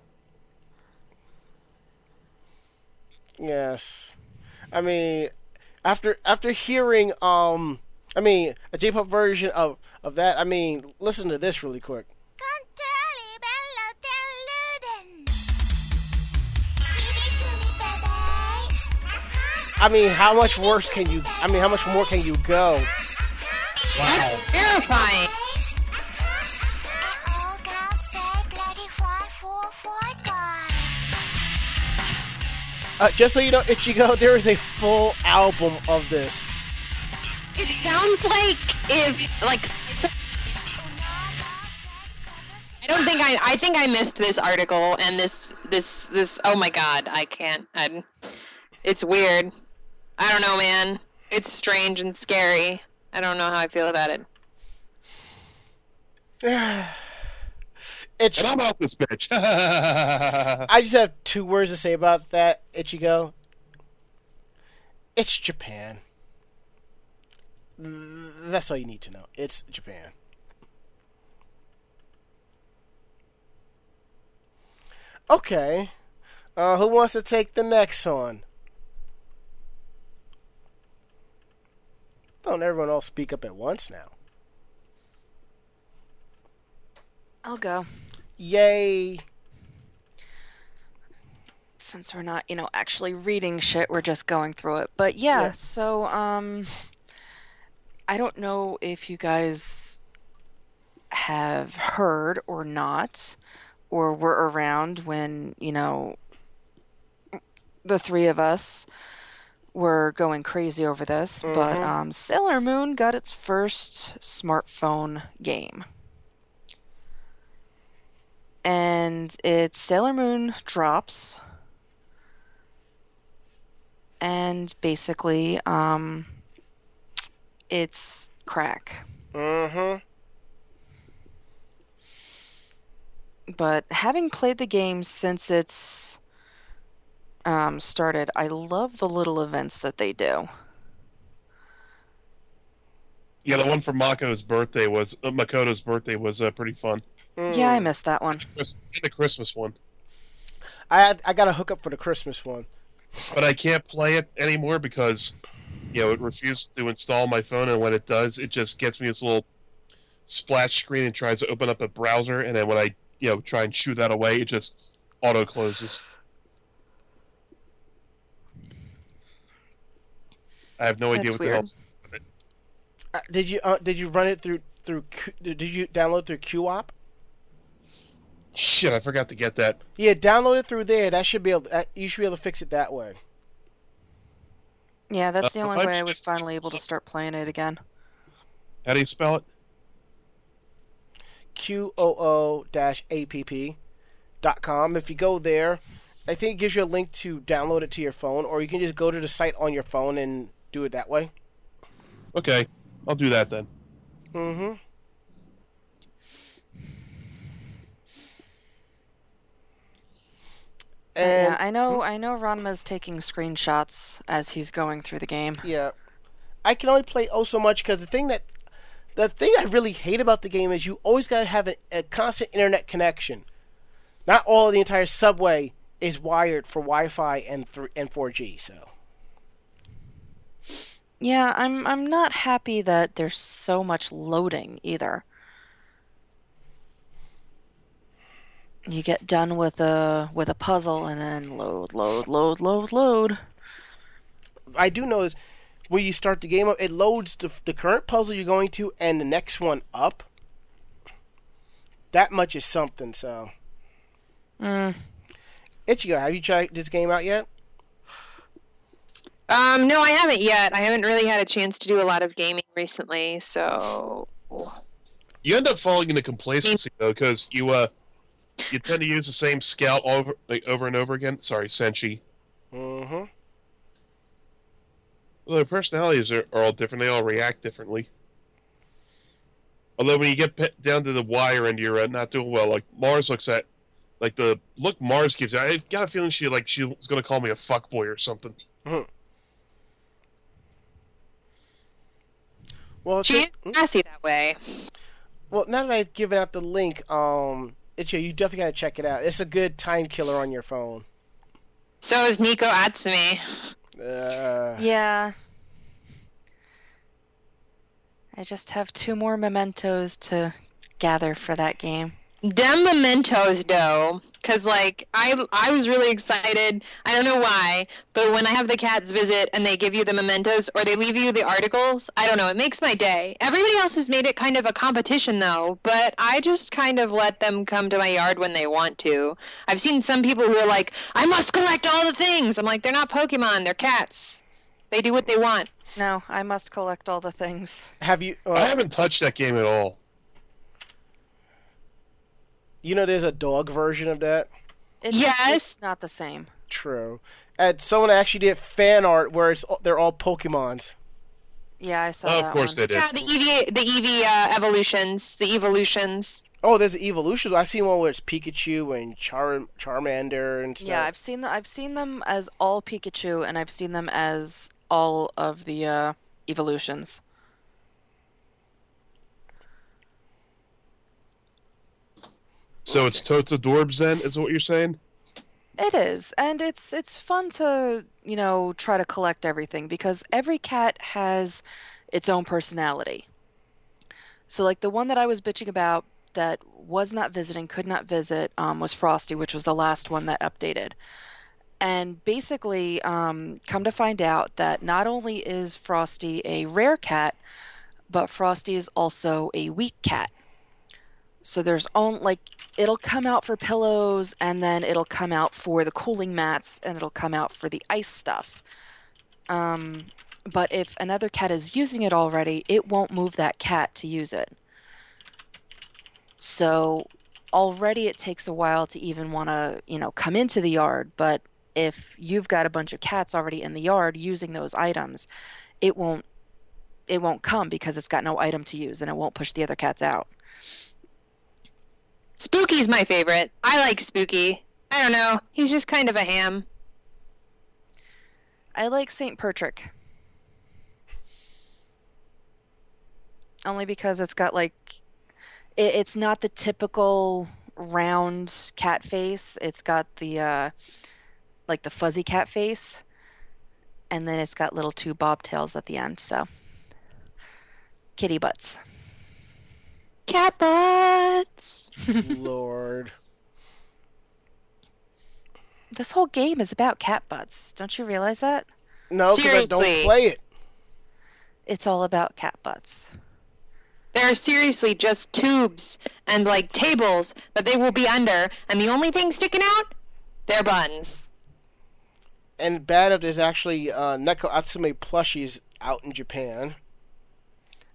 Yes. I mean, after after hearing um, I mean, a J-pop version of of that. I mean, listen to this really quick. I mean, how much worse can you? I mean, how much more can you go? Wow. Terrifying. And all girls say bloody fight for fight guy. Uh, just so you know, Ichigo, there is a full album of this. It sounds like if like I don't think I I think I missed this article and this this this oh my god I can't I, it's weird I don't know man it's strange and scary I don't know how I feel about it It's, And I'm out this bitch. I just have two words to say about that, Ichigo. It's Japan. That's all you need to know. It's Japan. Okay. Uh, who wants to take the next one? Don't everyone all speak up at once now. I'll go. Yay. Since we're not, you know, actually reading shit, we're just going through it. But yeah, Yeah. so um I don't know if you guys have heard or not or were around when, you know, the three of us were going crazy over this, but Mhm. um Sailor Moon got its first smartphone game. And it's Sailor Moon Drops. And basically, um, it's crack. Mm-hmm. But having played the game since it's um, started, I love the little events that they do. Yeah, the one for Mako's birthday was uh, Makoto's birthday was uh, pretty fun. Yeah, I missed that one. The Christmas one, I had, I got a hook up for the Christmas one. but I can't play it anymore because you know it refuses to install my phone, and when it does, it just gets me this little splash screen and tries to open up a browser, and then when I you know try and shoo that away, it just auto closes. I have no idea That's what the hell. weird. Uh, did you uh, did you run it through through Q, did you download through QooApp? Shit, I forgot to get that. Yeah, download it through there. That should be able. That, you should be able to fix it that way. Yeah, that's the Uh, only I'm way I was finally able to start playing it again. How do you spell it? Q O O dash A P P dot com. If you go there, I think it gives you a link to download it to your phone, or you can just go to the site on your phone and do it that way. Okay, I'll do that then. Mm-hmm. And yeah, I know I know Ranma's taking screenshots as he's going through the game. Yeah, I can only play oh so much because the thing that the thing I really hate about the game is you always gotta have a, a constant internet connection. Not all of the entire subway is wired for Wi-Fi and th- and 4G. So Yeah, I'm I'm not happy that there's so much loading either. You get done with a with a puzzle and then load, load, load, load, load. I do know is when you start the game up, it loads the, the current puzzle you're going to and the next one up. That much is something. So Mm. Ichigo, have you tried this game out yet? Um, no, I haven't yet. I haven't really had a chance to do a lot of gaming recently, so You end up falling into complacency though, because you uh, you tend to use the same scout over like, over and over again. Sorry, Senshi. Mm-hmm. Well, their personalities are, are all different. They all react differently. Although when you get pe- down to the wire and you're uh, not doing well, like Mars looks at, like the look Mars gives you, I've got a feeling she like she was gonna call me a fuckboy or something. Well, she so- is classy that way. Well, now that I've given out the link, um, Ichigo, you definitely gotta check it out. It's a good time killer on your phone. So is Neko Atsume. Uh, Yeah. I just have two more mementos to gather for that game. Them mementos, though, because like I I was really excited. I don't know why, but when I have the cats visit and they give you the mementos or they leave you the articles, I don't know. It makes my day. Everybody else has made it kind of a competition though, but I just kind of let them come to my yard when they want to. I've seen some people who are like, I must collect all the things. I'm like, they're not Pokemon, they're cats. They do what they want. No, I must collect all the things. have you? Uh, I haven't touched that game at all. You know, there's a dog version of that. It's, Yes. it's not the same. True. And someone actually did fan art where it's they're all Pokemons. Yeah, I saw Oh, that of course one. they did. Yeah, the EV the EV uh, evolutions, the evolutions. Oh, there's evolutions. I've seen one where it's Pikachu and Char- Charmander and stuff. Yeah, I've seen the, I've seen them as all Pikachu, and I've seen them as all of the uh, evolutions. So it's Totadorbs then, is what you're saying? It is, and it's it's fun to you know try to collect everything because every cat has its own personality. So like the one that I was bitching about that was not visiting, could not visit, um, was Frosty, which was the last one that updated. And basically, um, come to find out that not only is Frosty a rare cat, but Frosty is also a weak cat. So there's on like it'll come out for pillows and then it'll come out for the cooling mats and it'll come out for the ice stuff. Um, but if another cat is using it already, it won't move that cat to use it. So already it takes a while to even want to, you know, come into the yard, but if you've got a bunch of cats already in the yard using those items, it won't it won't come because it's got no item to use and it won't push the other cats out. Spooky's my favorite. I like Spooky. I don't know. He's just kind of a ham. I like St. Patrick. Only because it's got like, it, it's not the typical round cat face. It's got the, uh, like the fuzzy cat face, and then it's got little two bobtails at the end. So, kitty butts. Cat butts. Lord. This whole game is about cat butts. Don't you realize that? No, because I don't play it. It's all about cat butts. They're seriously just tubes and like tables that they will be under, and the only thing sticking out, their buns. And bad if there's actually uh, Neko Atsume plushies out in Japan.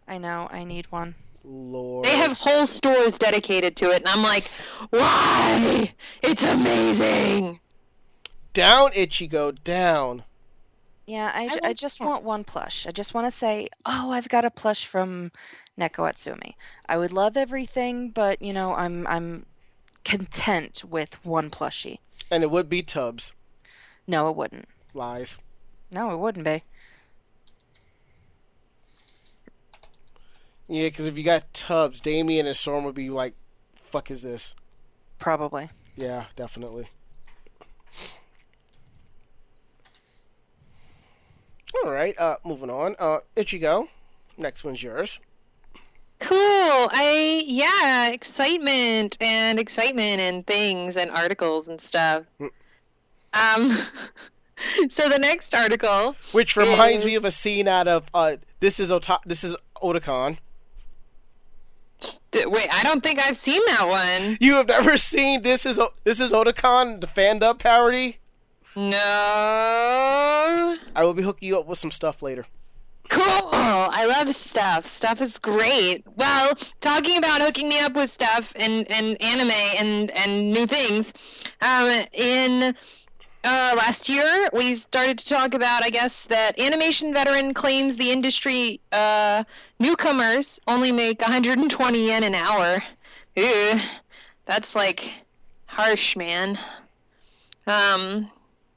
I know. I need one. Lord. They have whole stores dedicated to it, and I'm like, why? It's amazing. Down, Ichigo, down. Yeah, I, I ju- I just that. want one plush. I just want to say, oh, I've got a plush from Neko Atsume. I would love everything, but you know, I'm I'm content with one plushie. And it would be Tubbs. No, it wouldn't. Lies. No, it wouldn't be. Yeah, because if you got Tubbs, Damien and Storm would be like, fuck is this? Probably. Yeah, definitely. All right, uh, moving on. Uh, Ichigo, next one's yours. Cool. I yeah, excitement and excitement and things and articles and stuff. Um. so the next article. Which reminds is- me of a scene out of uh, this is Ota- this is Otakon. Wait, I don't think I've seen that one. You have never seen this is this is Otakon, the fan dub parody. No. I will be hooking you up with some stuff later. Cool. I love stuff. Stuff is great. Well, talking about hooking me up with stuff and, and anime and, and new things, um, in uh, last year we started to talk about, I guess, that animation veteran claims the industry uh, newcomers only make 120 yen an hour. Ew, that's like harsh, man. Um,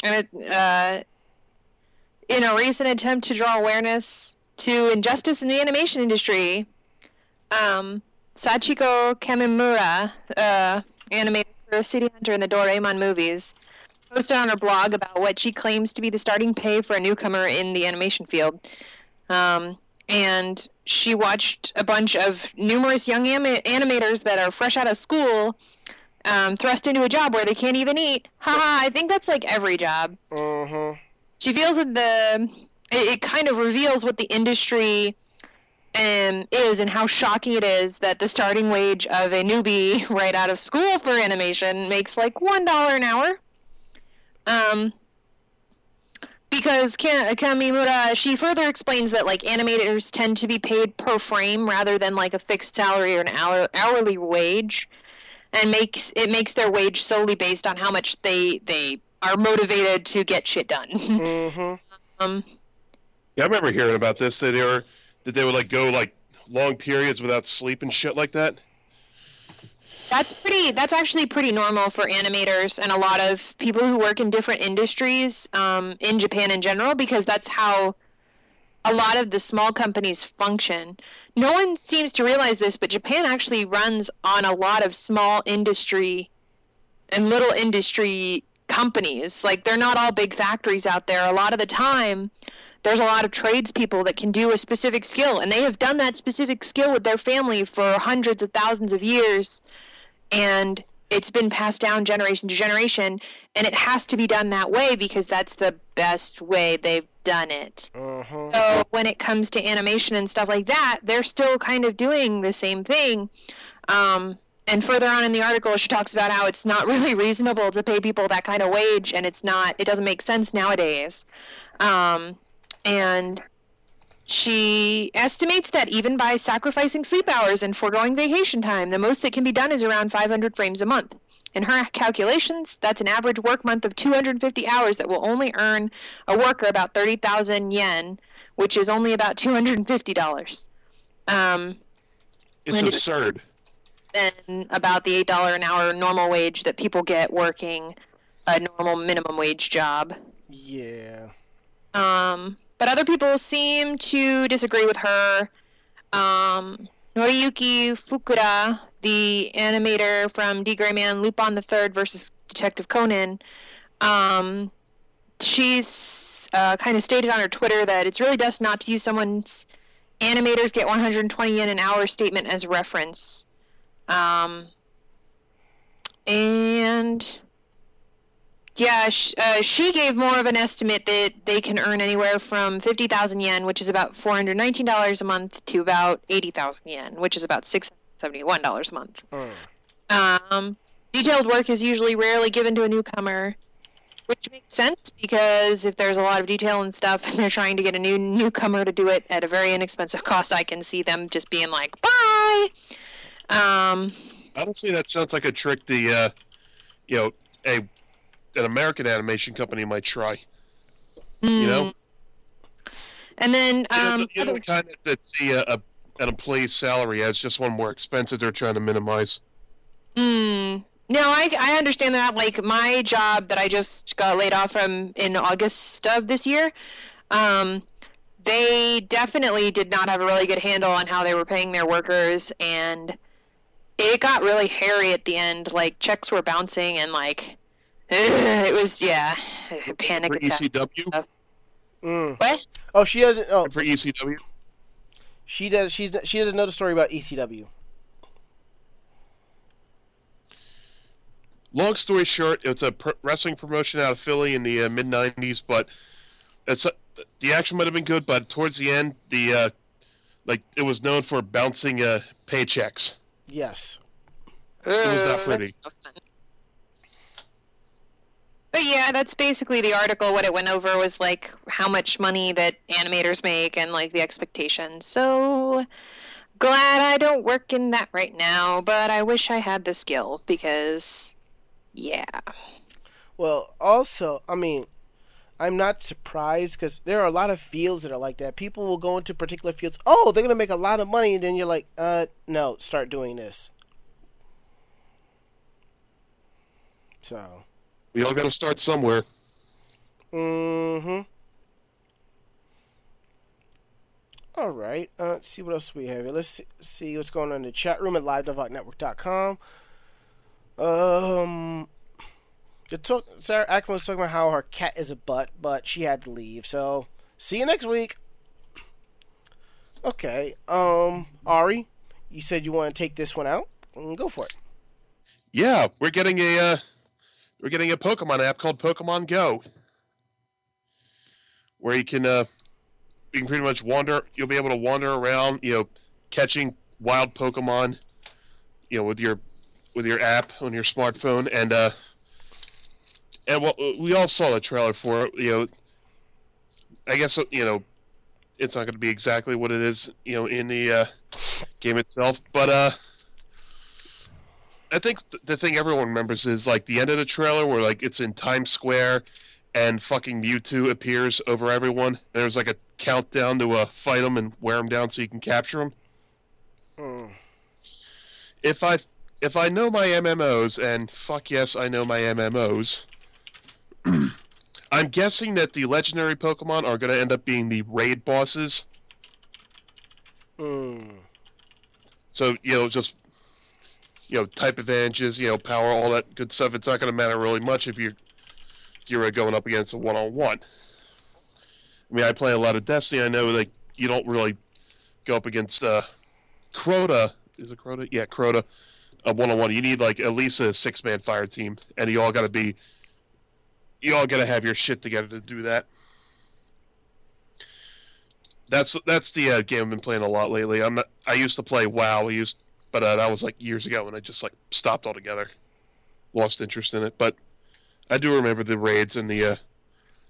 and it, uh, in a recent attempt to draw awareness to injustice in the animation industry, um, Sachiko Kamimura, uh, animator for City Hunter and the Doraemon movies, posted on her blog about what she claims to be the starting pay for a newcomer in the animation field. Um, and she watched a bunch of numerous young ami- animators that are fresh out of school um, thrust into a job where they can't even eat. Haha, I think that's like every job Mm-hmm. she feels that the it, it kind of reveals what the industry um, is and how shocking it is that the starting wage of a newbie right out of school for animation makes like one dollar an hour. Um, because Ka- Kamimura, she further explains that like animators tend to be paid per frame rather than like a fixed salary or an hour, hourly wage, and makes it makes their wage solely based on how much they they are motivated to get shit done. Mm-hmm. um, Yeah, I remember hearing about this. That they were that they would like go like long periods without sleep and shit like that. That's pretty. That's actually pretty normal for animators and a lot of people who work in different industries um, in Japan in general, because that's how a lot of the small companies function. No one seems to realize this, but Japan actually runs on a lot of small industry and little industry companies. Like they're not all big factories out there. A lot of the time, there's a lot of tradespeople that can do a specific skill, and they have done that specific skill with their family for hundreds of thousands of years and it's been passed down generation to generation and it has to be done that way because that's the best way they've done it. Mm-hmm. so when it comes to animation and stuff like that they're still kind of doing the same thing. Um, and further on in the article she talks about how it's not really reasonable to pay people that kind of wage and it's not it doesn't make sense nowadays. Um, and she estimates that even by sacrificing sleep hours and foregoing vacation time, the most that can be done is around 500 frames a month. In her calculations, that's an average work month of 250 hours that will only earn a worker about 30,000 yen, which is only about $250. Um, It's And it's- absurd. than about the $8 an hour normal wage that people get working a normal minimum wage job. Yeah. Um, but other people seem to disagree with her. Um, Noriyuki Fukura, the animator from D. Gray Man, Lupin the Third versus Detective Conan, um, she's uh, kind of stated on her Twitter that it's really best not to use someone's animators get 120 yen an hour statement as reference. Um, and yeah, sh- uh, she gave more of an estimate that they can earn anywhere from 50,000 yen, which is about $419 a month, to about 80,000 yen, which is about $671 a month. Mm. Um, detailed work is usually rarely given to a newcomer, which makes sense because if there's a lot of detail and stuff, and they're trying to get a new newcomer to do it at a very inexpensive cost, I can see them just being like, "Bye." Um, Honestly, that sounds like a trick the, uh, you know, a an American animation company might try. You know, and then you know, um, the- you know the kind that see a, a an employee's salary as just one more expense that they're trying to minimize. Mm. No, I, I understand that. Like my job that I just got laid off from in August of this year, um, they definitely did not have a really good handle on how they were paying their workers, and it got really hairy at the end. Like checks were bouncing, and like it was yeah, panic For attack. ECW, Mm. What? Oh, she doesn't. Oh, for ECW, she does. She's she doesn't know the story about ECW. long story short, it's a pr- wrestling promotion out of Philly in the uh, mid '90s, but it's uh, the action might have been good, but towards the end, the uh, like it was known for bouncing uh, paychecks. Yes. It was not Ugh, pretty. But yeah, that's basically the article. What it went over was like how much money that animators make and like the expectations. So glad I don't work in that right now, but I wish I had the skill because, yeah. Well, also, I mean, I'm not surprised because there are a lot of fields that are like that. People will go into particular fields. Oh, they're gonna make a lot of money, and then you're like, uh, no, start doing this. So, We all got to start somewhere. mm-hmm. All right. Uh, let's see what else we have here. Let's see, what's going on in the chat room at live.network.com. Um, the talk, Sarah Ackerman was talking about how her cat is a butt, but she had to leave. So, see you next week. Okay. Um, Ari, you said you want to take this one out. Mm, Go for it. Yeah, we're getting a uh, we're getting a Pokemon app called Pokemon Go, where you can uh, you can pretty much wander. You'll be able to wander around, you know, catching wild Pokemon, you know, with your with your app on your smartphone, and uh, and what we all saw the trailer for it. You know, I guess you know, it's not going to be exactly what it is, you know, in the uh, game itself, but uh. I think the thing everyone remembers is like the end of the trailer where like it's in Times Square and fucking Mewtwo appears over everyone. There's like a countdown to uh, fight him and wear him down so you can capture him. Mm. If I if I know my MMOs and fuck yes I know my MMOs, I'm guessing that the legendary Pokemon are going to end up being the raid bosses. Mm. So you know just you know type advantages, you know power, all that good stuff. It's not going to matter really much if you're you're uh, going up against a one on one. I mean, I play a lot of Destiny. I know like you don't really go up against uh, Crota. Is it Crota? Yeah, Crota. A one on one. You need like at least a six man fire team, and you all got to be. You all got to have your shit together to do that. That's that's the uh, game I've been playing a lot lately. I'm not, I used to play WoW. I used, but uh, that was like years ago, and I just like stopped altogether. Lost interest in it, but I do remember the raids and the uh,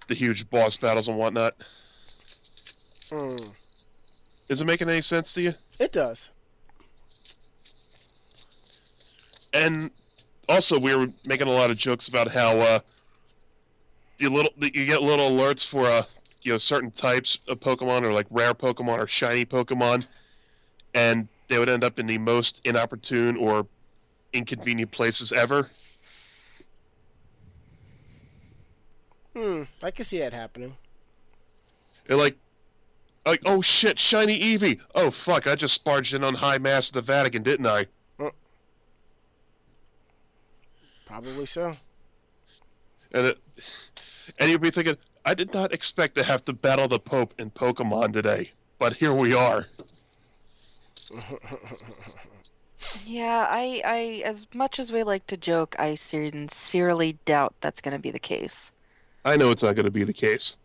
the huge boss battles and whatnot. Mm. Is it making any sense to you? It does. And also, we were making a lot of jokes about how uh, the little you get little alerts for uh, you know certain types of Pokemon or like rare Pokemon or shiny Pokemon, and they would end up in the most inopportune or inconvenient places ever. Hmm. I can see that happening. And like, like, oh shit, shiny Eevee. Oh fuck, I just sparged in on high mass at the Vatican, didn't I? Probably so. And it, and you'd be thinking, I did not expect to have to battle the Pope in Pokemon today, but here we are. Yeah, I, I, as much as we like to joke, I sincerely doubt that's going to be the case. I know it's not going to be the case.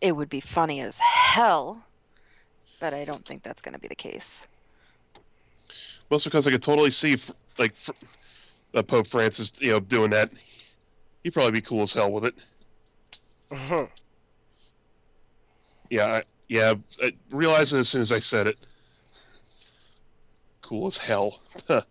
It would be funny as hell, but I don't think that's going to be the case. Mostly because I could totally see, like, uh, Pope Francis, you know, doing that. He'd probably be cool as hell with it. Mhm. Yeah, I, yeah. I realized it as soon as I said it. Cool as hell. but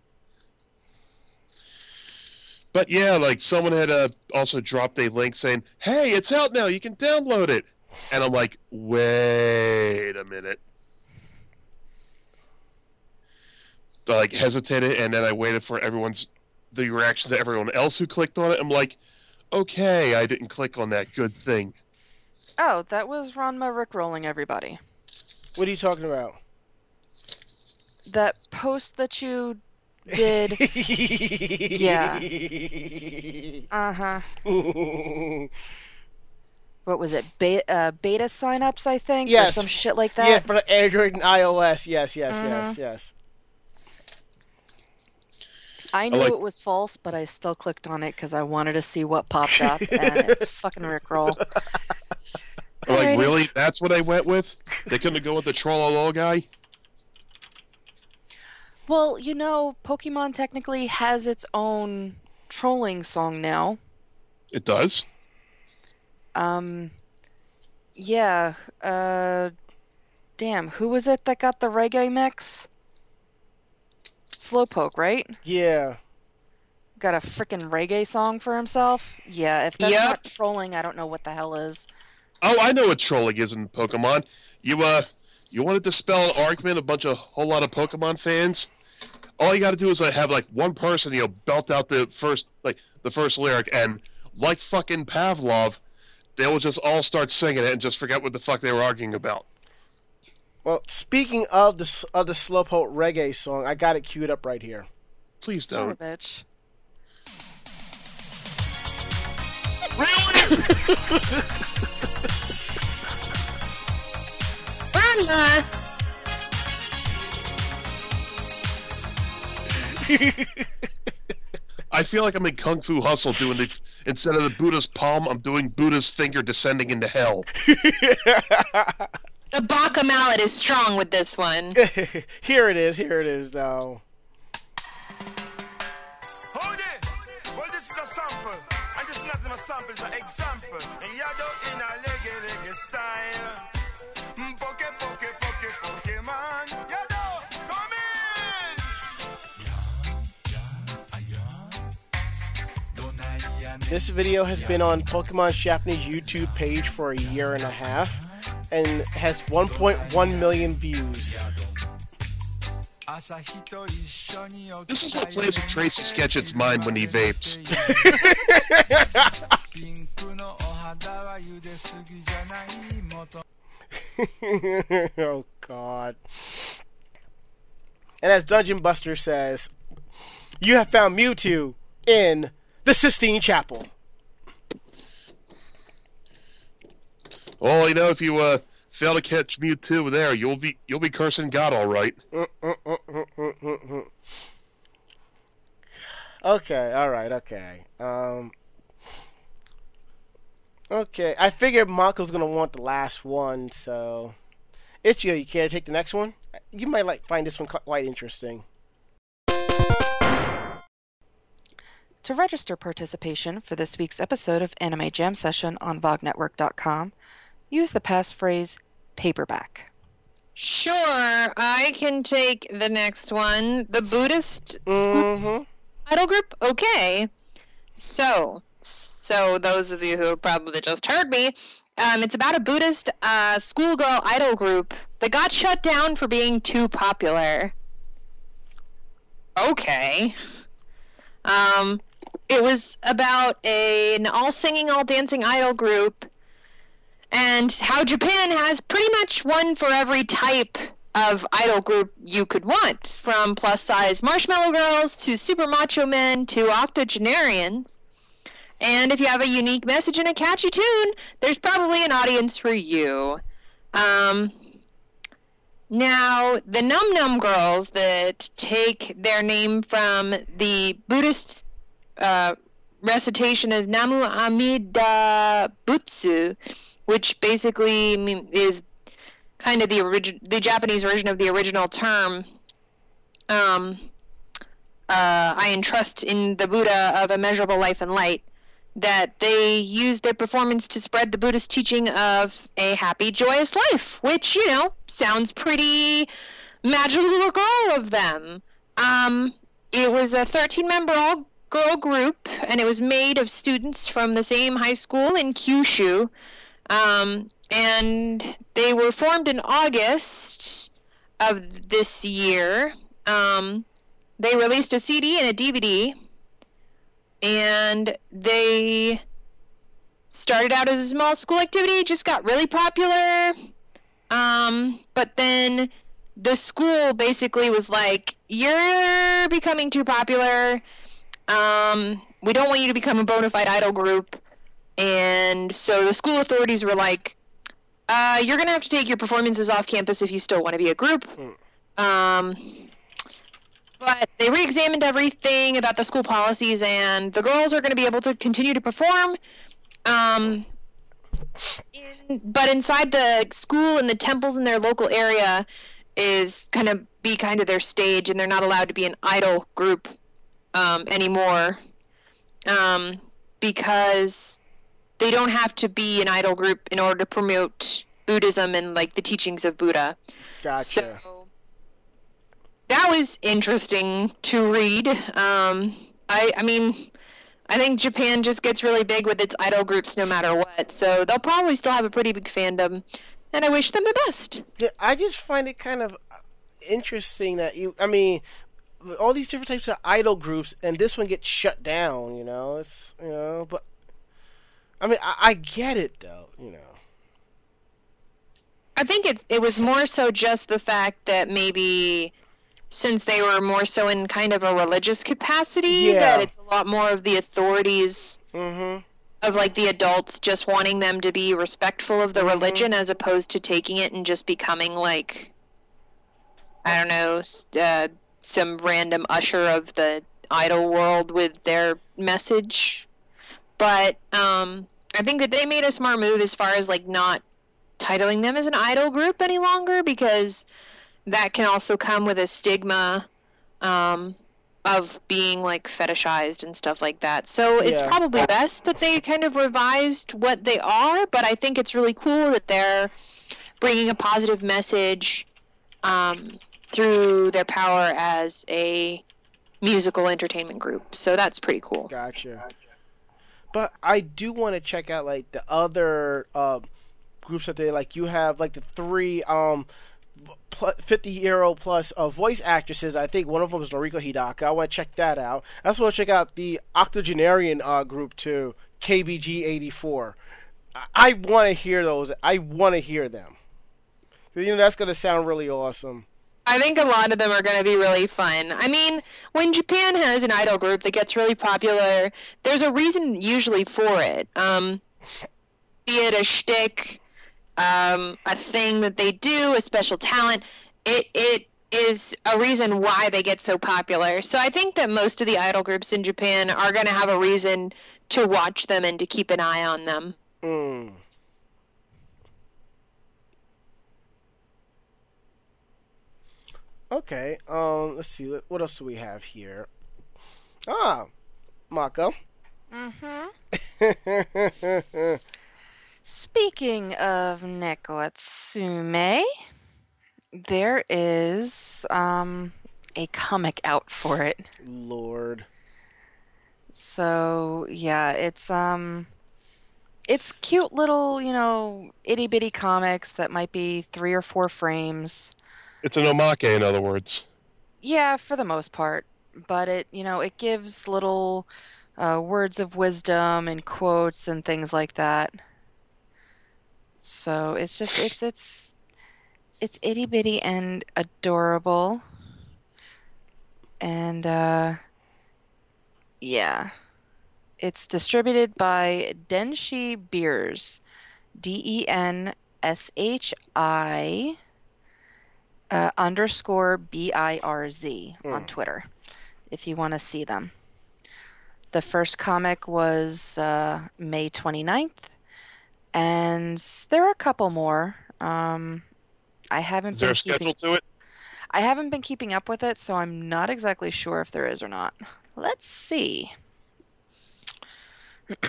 yeah, like someone had uh, also dropped a link saying, "Hey, it's out now. You can download it." And I'm like, "Wait a minute." I like hesitated, and then I waited for everyone's the reaction to everyone else who clicked on it. I'm like, "Okay, I didn't click on that. Good thing." Oh, that was Ranma rickrolling everybody. What are you talking about? That post that you did. yeah. Uh huh. What was it? Beta, uh, beta signups, I think, or Yes. some shit like that. Yeah, for Android and iOS. Yes, yes, yes, Mhm. yes. I knew like- it was false, but I still clicked on it because I wanted to see what popped up, and it's fucking rickroll. I'm like, Alrighty. really? That's what I went with? They couldn't go with the Trollolo guy? Well, you know, Pokemon technically has its own trolling song now. It does. Um, yeah. Uh, damn, who was it that got the reggae mix? Slowpoke, right? Yeah. Got a freaking reggae song for himself. Yeah, if that's Yep. not trolling, I don't know what the hell is. Oh, I know what trolling is in Pokemon. You uh, you want to dispel an argument, a bunch of whole lot of Pokemon fans. All you got to do is uh, have like one person, you know, belt out the first like the first lyric, and like fucking Pavlov, they will just all start singing it and just forget what the fuck they were arguing about. Well, speaking of the s- of the Slowpoke reggae song, I got it queued up right here. Please don't. a bitch. Burma! I feel like I'm in Kung Fu Hustle doing the instead of the Buddha's palm, I'm doing Buddha's finger descending into hell. The Baka mallet is strong with this one. here it is. Here it is, though. Hold it! Well, this is a sample. And this is not a sample, it's an example. And Yado in a reggae, reggae style. This video has been on Pokemon Japanese YouTube page for a year and a half, and has 1.1 million views. This is what plays a Tracy sketch its mind when he vapes. oh God! And as Dungeon Buster says, you have found Mewtwo in the Sistine Chapel. Well, you know, if you uh, fail to catch Mewtwo there, you'll be you'll be cursing God, all right. Okay, all right, okay. Um, okay, I figured Mako's gonna want the last one, so Ichigo, you care to take the next one? You might like find this one quite interesting. To register participation for this week's episode of Anime Jam Session on VogNetwork.com, use the passphrase paperback. Sure, I can take the next one. The Buddhist Mm-hmm. idol group? Okay. So, so those of you who probably just heard me, um, it's about a Buddhist uh, schoolgirl idol group that got shut down for being too popular. Okay. Um, it was about a, an all singing, all dancing idol group, and how Japan has pretty much one for every type of idol group you could want, from plus size marshmallow girls to super macho men to octogenarians. And if you have a unique message and a catchy tune, there's probably an audience for you. Um, now, the Num Num Girls that take their name from the Buddhist uh, recitation of Namu Amida Butsu, which basically is kind of the origin- the Japanese version of the original term. Um, uh, I entrust in the Buddha of immeasurable life and light. That they use their performance to spread the Buddhist teaching of a happy, joyous life, which you know sounds pretty magical of them. Um, it was a 13-member all-girl group, and it was made of students from the same high school in Kyushu. Um, and they were formed in August of this year. Um, they released a CD and a DVD, and they started out as a small school activity, just got really popular. Um, but then the school basically was like, "You're becoming too popular. Um, we don't want you to become a bona fide idol group." And so the school authorities were like, uh, "You're gonna have to take your performances off campus if you still want to be a group." Um, but they re-examined everything about the school policies, and the girls are going to be able to continue to perform. Um, in, but inside the school and the temples in their local area is kind of be kind of their stage, and they're not allowed to be an idol group um, anymore um, because they don't have to be an idol group in order to promote Buddhism and like the teachings of Buddha. Gotcha. So that was interesting to read. Um, I, I mean, I think Japan just gets really big with its idol groups no matter what. So they'll probably still have a pretty big fandom, and I wish them the best. Yeah, I just find it kind of interesting that you. I mean, all these different types of idol groups, and this one gets shut down. You know, it's you know, but I mean, I, I get it though. You know, I think it it was more so just the fact that maybe since they were more so in kind of a religious capacity, Yeah. that it's a lot more of the authorities mm-hmm. of like the adults just wanting them to be respectful of the Mhm. religion as opposed to taking it and just becoming like I don't know, uh, some random usher of the idol world with their message. But um, I think that they made a smart move as far as like not titling them as an idol group any longer because that can also come with a stigma um, of being like fetishized and stuff like that. So it's Yeah. probably best that they kind of revised what they are, but I think it's really cool that they're bringing a positive message um, through their power as a musical entertainment group. So that's pretty cool. Gotcha. But I do want to check out like the other uh, groups that they like. You have like the three um 50 year old plus uh, voice actresses. I think one of them is Noriko Hidaka. I want to check that out. I also want to check out the octogenarian uh, group too, KBG 84. I, I want to hear those. I want to hear them. You know that's gonna sound really awesome. I think a lot of them are going to be really fun. I mean, when Japan has an idol group that gets really popular, there's a reason usually for it. Um, be it a shtick, um, a thing that they do, a special talent. It it is a reason why they get so popular. So I think that most of the idol groups in Japan are going to have a reason to watch them and to keep an eye on them. Mm. Okay. Um. Let's see. What else do we have here? Ah, Mako. Mm-hmm. Speaking of Neko Atsume, there is um a comic out for it. Lord. So yeah, it's um it's cute little, you know, itty bitty comics that might be three or four frames. It's an omake, in other words. Yeah, for the most part. But it, you know, it gives little uh, words of wisdom and quotes and things like that. So it's just it's it's it's itty bitty and adorable. And uh yeah. It's distributed by Denshi Birz. D E N S H I uh, underscore B I R Z on Twitter if you want to see them. The first comic was uh, May 29th, and there are a couple more. Um, I haven't Is there been a keeping, schedule to it? I haven't been keeping up with it, so I'm not exactly sure if there is or not. Let's see.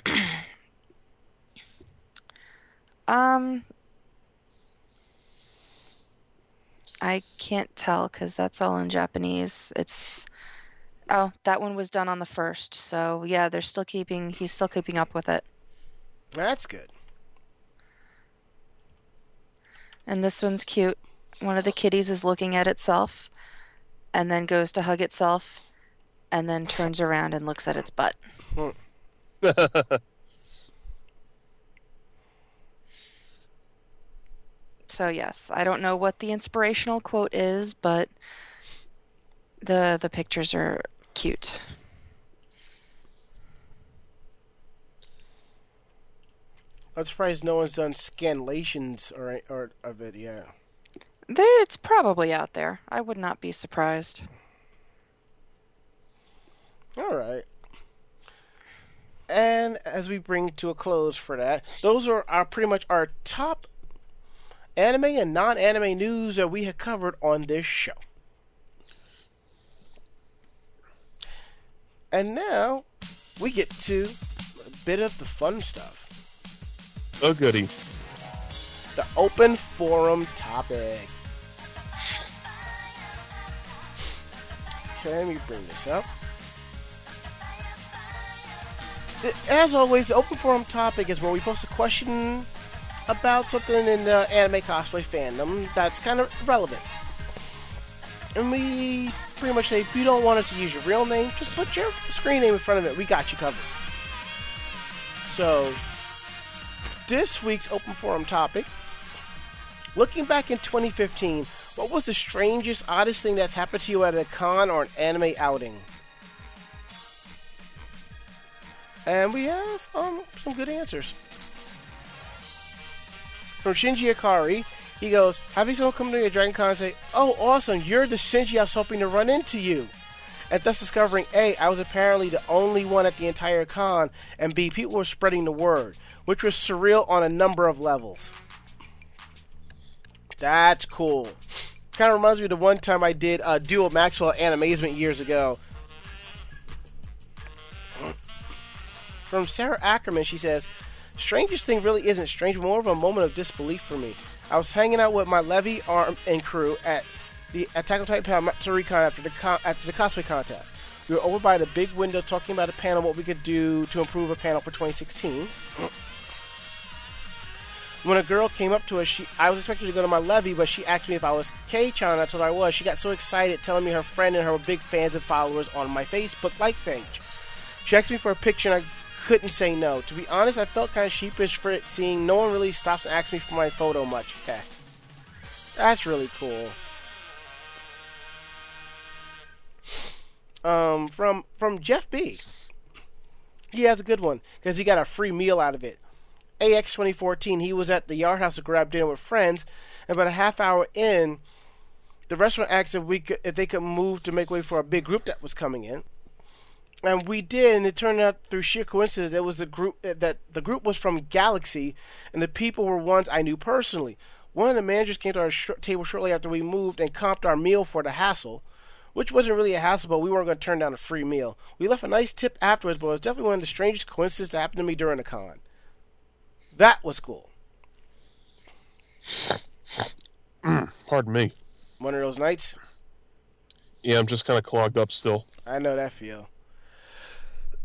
um, I can't tell because that's all in Japanese. It's oh, that one was done on the first, so yeah, they're still keeping. He's still keeping up with it. That's good. And this one's cute. One of the kitties is looking at itself, and then goes to hug itself, and then turns around and looks at its butt. So yes, I don't know what the inspirational quote is, but the the pictures are cute. I'm surprised no one's done scanlations or or of it. Yeah. There, it's probably out there. I would not be surprised. All right. And as we bring to a close for that, those are our pretty much our top anime and non-anime news that we have covered on this show. And now we get to a bit of the fun stuff. Oh, goody. The open forum topic. Okay, let me bring this up. As always, the open forum topic is where we post a question about something in the anime cosplay fandom that's kind of relevant. And we pretty much say if you don't want us to use your real name, just put your screen name in front of it. We got you covered. So, this week's open forum topic looking back in 2015, what was the strangest, oddest thing that's happened to you at a con or an anime outing? And we have um, some good answers. From Shinji Akari, he goes, having someone come to a Dragon Con and say, Oh, awesome, you're the Shinji I was hoping to run into you. And thus discovering A, I was apparently the only one at the entire con, and B, people were spreading the word, which was surreal on a number of levels. That's cool. Kind of reminds me of the one time I did uh, Duo Maxwell and Amazement years ago. From Sarah Ackerman, she says, Strangest thing really isn't strange, more of a moment of disbelief for me. I was hanging out with my Levy arm and crew at the Attack on Titan panel at after the after the cosplay contest. We were over by the big window talking about a panel, what we could do to improve a panel for 2016. When a girl came up to us, she I was expecting to go to my Levi, but she asked me if I was K-chan. I told her I was. She got so excited, telling me her friend and her were big fans and followers on my Facebook like page. She asked me for a picture, and I couldn't say no. To be honest, I felt kind of sheepish for it, seeing no one really stops and asks me for my photo much. Heh. That's really cool. Um, from from Jeff B. He has a good one because he got a free meal out of it. AX 2014, he was at the Yard House to grab dinner with friends, and about a half hour in, the restaurant asked if we could, if they could move to make way for a big group that was coming in. And we did, and it turned out through sheer coincidence it was a group that the group was from Galaxy, and the people were ones I knew personally. One of the managers came to our sh- table shortly after we moved and comped our meal for the hassle, which wasn't really a hassle, but we weren't going to turn down a free meal. We left a nice tip afterwards, but it was definitely one of the strangest coincidences that happened to me during the con. That was cool. Mm, pardon me. One of those nights. Yeah, I'm just kind of clogged up still. I know that feel.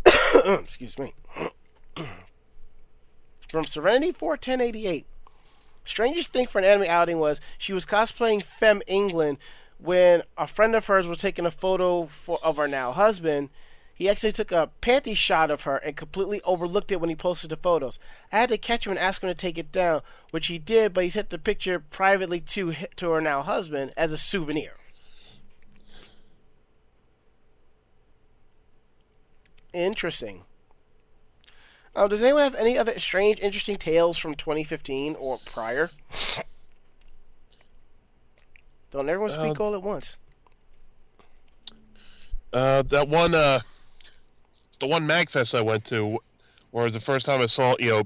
Excuse me. From Serenity 41088. Strangest thing for an anime outing was she was cosplaying Femme England when a friend of hers was taking a photo for, of her now husband. He actually took a panty shot of her and completely overlooked it when he posted the photos. I had to catch him and ask him to take it down, which he did, but he sent the picture privately to to her now husband as a souvenir. Interesting. Oh, does anyone have any other strange, interesting tales from 2015 or prior? Don't everyone speak Uh, all at once. Uh, that one, uh, the one Magfest I went to, where it was the first time I saw, you know,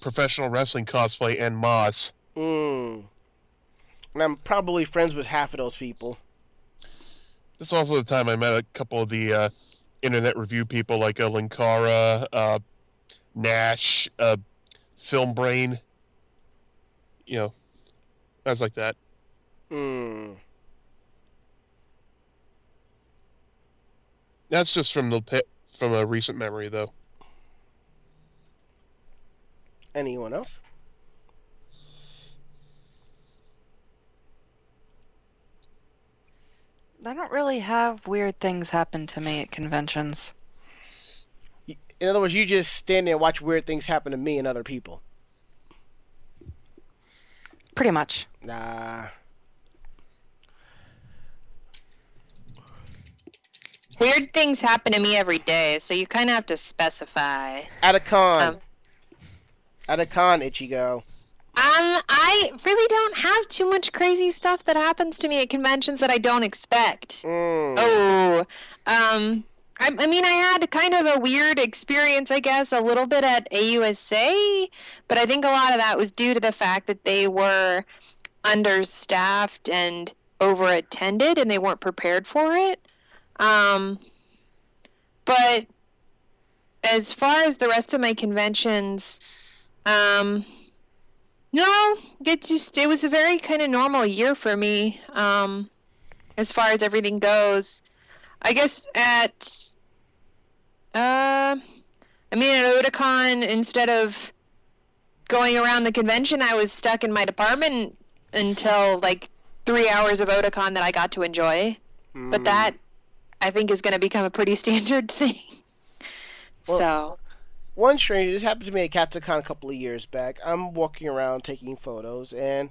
professional wrestling cosplay and Moss. Mm. And I'm probably friends with half of those people. This That's also the time I met a couple of the uh, internet review people like uh, Linkara, uh, Nash, uh, Film Brain. You know, guys like that. Mm. That's just from the pit, from a recent memory, though. Anyone else? I don't really have weird things happen to me at conventions. In other words, you just stand there and watch weird things happen to me and other people. Pretty much. Nah. Weird things happen to me every day, so you kind of have to specify. At a con. Um. At a con, Ichigo. Um, I really don't have too much crazy stuff that happens to me at conventions that I don't expect. Mm. Oh, um, I, I mean, I had kind of a weird experience, I guess, a little bit at AUSA, but I think a lot of that was due to the fact that they were understaffed and overattended, and they weren't prepared for it. Um, but as far as the rest of my conventions, um, no, it just it was a very kind of normal year for me. Um, as far as everything goes, I guess at uh, I mean at Otakon, instead of going around the convention, I was stuck in my department until like three hours of Otakon that I got to enjoy. But that I think is going to become a pretty standard thing. Well- so One stranger, this happened to me at Katsucon a couple of years back. I'm walking around taking photos, and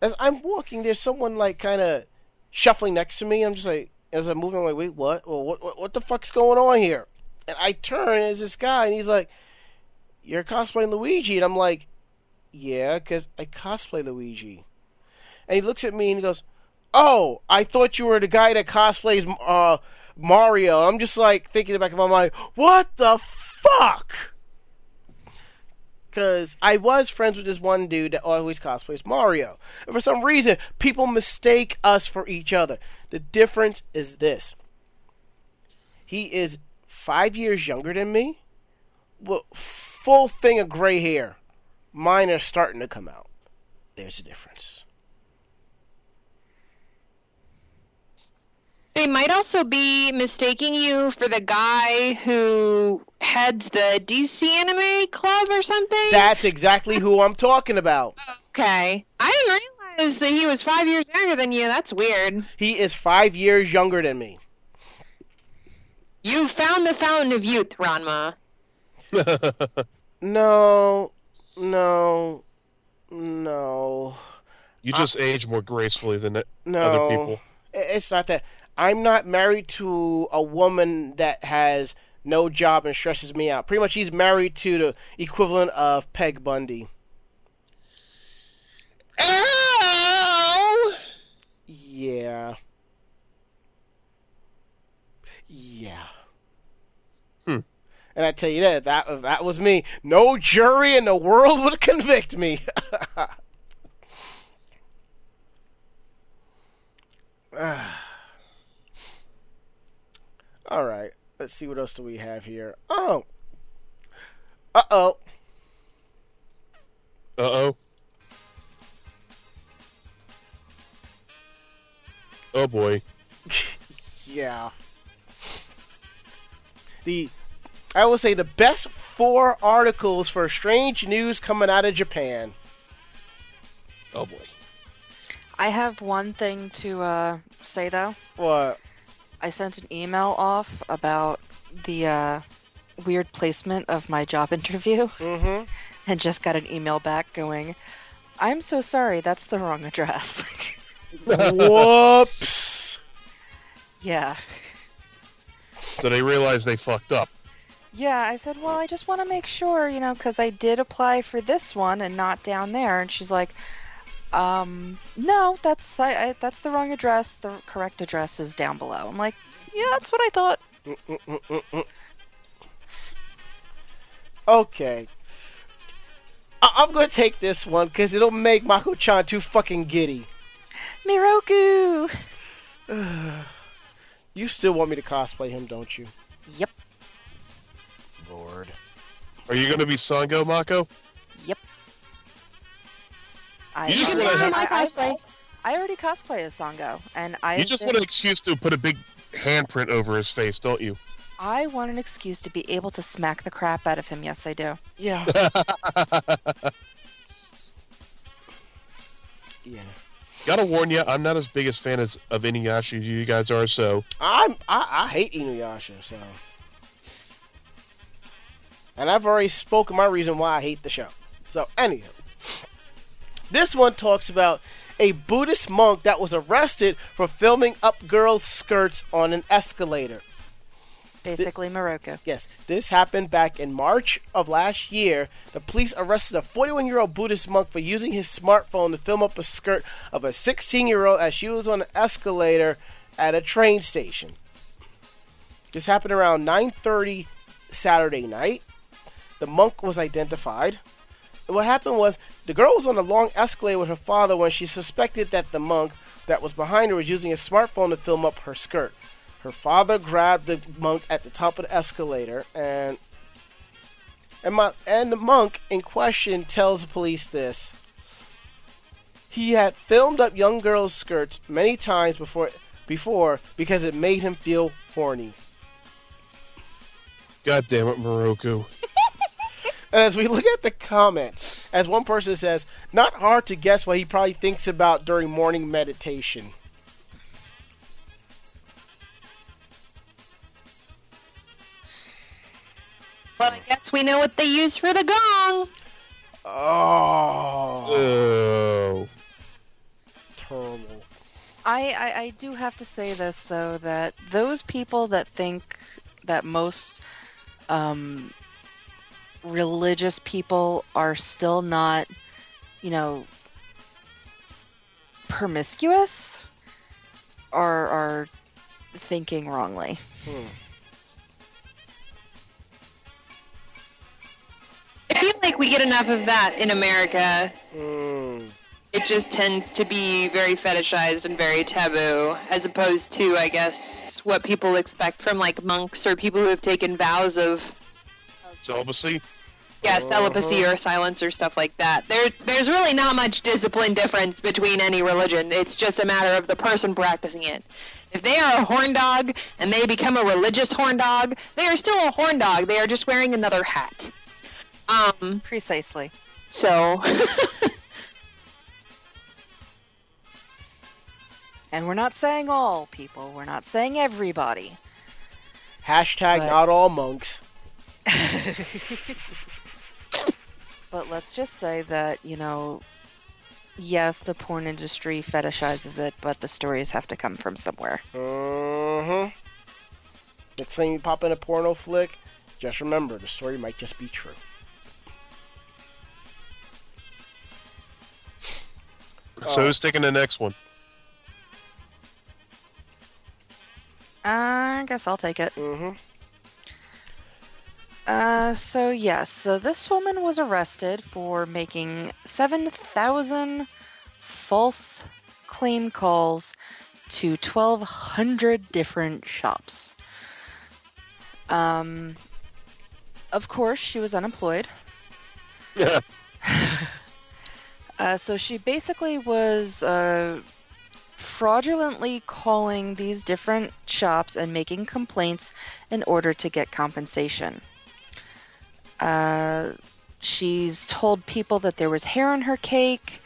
as I'm walking, there's someone like kind of shuffling next to me. I'm just like, as I'm moving, I'm like, wait, what? Well, what, what? What the fuck's going on here? And I turn, and it's this guy, and he's like, "You're cosplaying Luigi," and I'm like, yeah, because I cosplay Luigi." And he looks at me and he goes, "Oh, I thought you were the guy that cosplays uh, Mario." I'm just like thinking in back in my mind, "What the fuck?" Because I was friends with this one dude that always cosplays Mario. And for some reason, people mistake us for each other. The difference is this he is five years younger than me, with full thing of gray hair. Mine are starting to come out. There's a difference. They might also be mistaking you for the guy who heads the DC Anime Club or something. That's exactly who I'm talking about. okay. I didn't realize that he was five years younger than you. That's weird. He is five years younger than me. You found the fountain of youth, Ranma. No, no, no. You just age more gracefully than No, other people. It's not that. I'm not married to a woman that has no job and stresses me out. Pretty much, he's married to the equivalent of Peg Bundy. Ow! Yeah. Yeah. Hmm. And I tell you that that that was me. No jury in the world would convict me. All right. Let's see what else do we have here. Oh. Uh oh. Uh oh. Oh boy. Yeah. The I will say the best four articles for strange news coming out of Japan. Oh boy. I have one thing to uh, say though. What? I sent an email off about the uh, weird placement of my job interview Mm-hmm. and just got an email back going, I'm so sorry, that's the wrong address. Whoops. yeah. So they realized they fucked up. Yeah, I said, well, I just want to make sure, you know, because I did apply for this one and not down there. And she's like, um, no, that's I, I, that's the wrong address. The correct address is down below. I'm like, yeah, that's what I thought. Okay. I- I'm gonna take this one because it'll make Mako-chan too fucking giddy. Miroku. You still want me to cosplay him, don't you? Yep. Lord. Are you going to be Sango, Mako? Yep. I, You just already- wanna my I- I- cosplay. I already cosplay as Sango, and I You just want an excuse to put a big handprint over his face, don't you? I want an excuse to be able to smack the crap out of him. Yes, I do. Yeah. yeah. Gotta warn you, I'm not as big a fan as, of Inuyasha as you guys are, so I'm I, I hate Inuyasha, so. And I've already spoken my reason why I hate the show. So anywho, this one talks about a Buddhist monk that was arrested for filming up girls' skirts on an escalator. Basically, Miroku. Yes, this happened back in March of last year. The police arrested a 41 year old Buddhist monk for using his smartphone to film up a skirt of a 16 year old as she was on an escalator at a train station. This happened around 9:30 Saturday night. The monk was identified. What happened was the girl was on a long escalator with her father when she suspected that the monk that was behind her was using a smartphone to film up her skirt. Her father grabbed the monk at the top of the escalator, and and, my, and the monk in question tells the police this. He had filmed up young girls' skirts many times before before because it made him feel horny. god damn it, Miroku. And as we look at the comments, as one person says, not hard to guess what he probably thinks about during morning meditation. Well, I guess we know what they use for the gong. Oh, Oh. terrible. I, I, I do have to say this though that those people that think that most um, religious people are still not, you know, promiscuous, are are thinking wrongly. Hmm. I feel like we get enough of that in America. Mm. It just tends to be very fetishized and very taboo, as opposed to, I guess, what people expect from like monks or people who have taken vows of Celibacy? yeah celibacy or silence or stuff like that. There, there's really not much discipline difference between any religion. It's just a matter of the person practicing it. If they are a horn dog and they become a religious horn dog, they are still a horn dog. They are just wearing another hat. Um. Precisely. So. And we're not saying all people. We're not saying everybody. Hashtag But- not all monks. But let's just say that, you know, yes, the porn industry fetishizes it, but the stories have to come from somewhere. Mm-hmm. Next time you pop in a porno flick, just remember the story might just be true. So who's taking the next one? I guess I'll take it. Mm-hmm. Uh, so yes, so this woman was arrested for making 7,000 false claim calls to 1,200 different shops. Um, of course, she was unemployed. Yeah. Uh, so she basically was uh, fraudulently calling these different shops and making complaints in order to get compensation. Uh, she's told people that there was hair on her cake,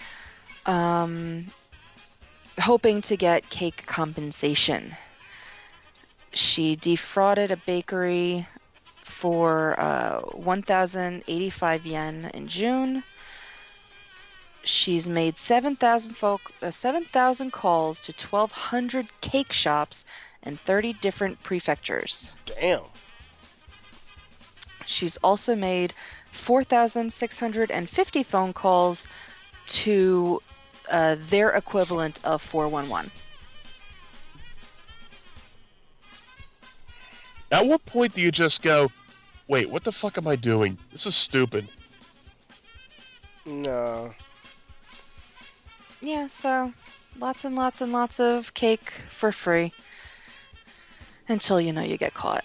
um, hoping to get cake compensation. She defrauded a bakery for uh, 1,085 yen in June. She's made 7,000 folk, uh, 7,000 calls to 1,200 cake shops in 30 different prefectures. Damn. She's also made 4,650 phone calls to uh, their equivalent of 411. At what point do you just go, wait, what the fuck am I doing? This is stupid. No. Yeah, so lots and lots and lots of cake for free until you know you get caught.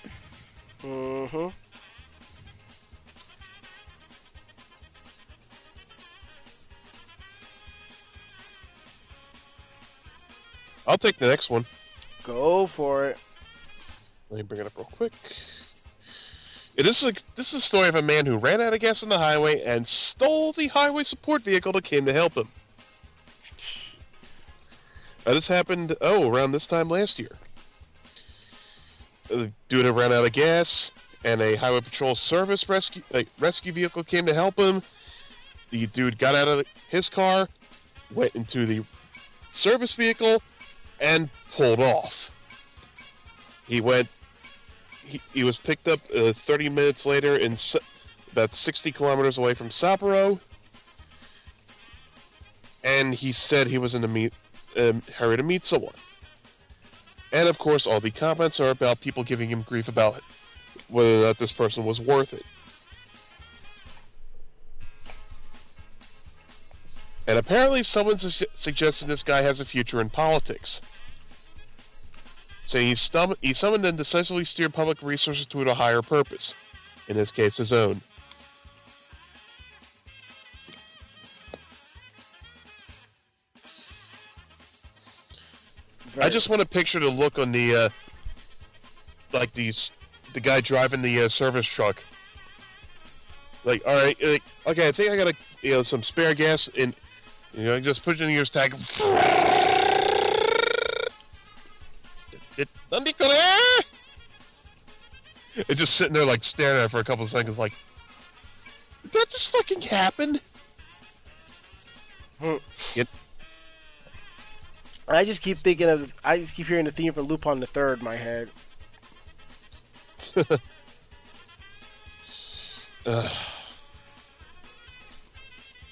Mm-hmm. I'll take the next one. Go for it. Let me bring it up real quick. It is a, this is a story of a man who ran out of gas on the highway and stole the highway support vehicle that came to help him. Uh, this happened, oh, around this time last year. Uh, dude had ran out of gas, and a highway patrol service rescue uh, rescue vehicle came to help him. The dude got out of his car, went into the service vehicle, and pulled off. He went. He, he was picked up uh, 30 minutes later in about 60 kilometers away from Sapporo, and he said he was in a meet, um, hurry to meet someone. And of course, all the comments are about people giving him grief about whether or not this person was worth it. And apparently, someone su- suggesting this guy has a future in politics. So he, stum- he summoned and decisively steered public resources toward a higher purpose, in this case, his own. I just want to picture the look on the, uh, like these, the guy driving the uh, service truck. Like, all right, like, okay, I think I got a, you know, some spare gas, and you know, just put it in your tag. It, ¿Dónde corre? And just sitting there, like staring at it for a couple of seconds, like, did that just fucking happen? I just keep thinking of. I just keep hearing the theme from Lupin the Third in my head. Ugh.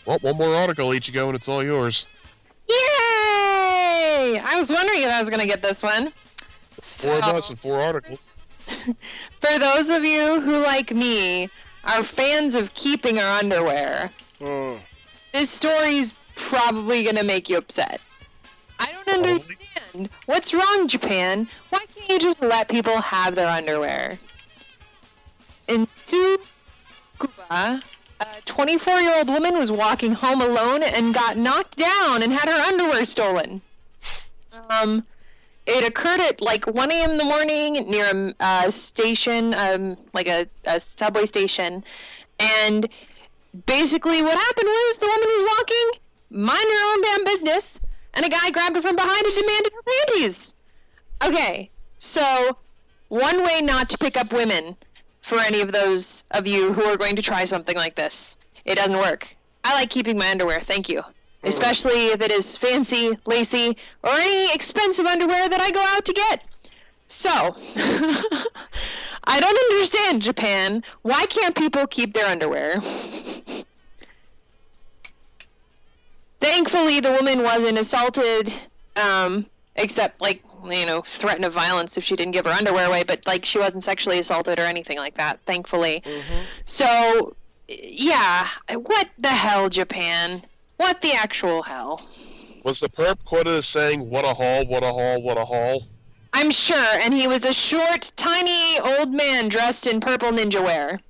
Well, one more article, Ichigo, and it's all yours. Yay! I was wondering if I was going to get this one. Four of us and four articles. For those of you who, like me, are fans of keeping our underwear, Hmm. this story's probably going to make you upset. I don't Probably. understand. What's wrong, Japan? Why can't you just let people have their underwear? In Tsukuba, a 24 year old woman was walking home alone and got knocked down and had her underwear stolen. Um, it occurred at like 1 a.m. in the morning near a station, um, like a, a subway station. And basically, what happened was the woman was walking, mind her own damn business, and a guy grabbed her from behind and demanded her panties. Okay, so one way not to pick up women for any of those of you who are going to try something like this. It doesn't work. I like keeping my underwear, thank you. Especially if it is fancy, lacy, or any expensive underwear that I go out to get. So, I don't understand, Japan. Why can't people keep their underwear? Thankfully, the woman wasn't assaulted, um, except, like, you know, threat of violence if she didn't give her underwear away, but, like, she wasn't sexually assaulted or anything like that, thankfully. So, yeah, what the hell, Japan? What the actual hell? Was the perp quoted as saying, what a haul, what a haul, what a haul? I'm sure, and he was a short, tiny old man dressed in purple ninja wear.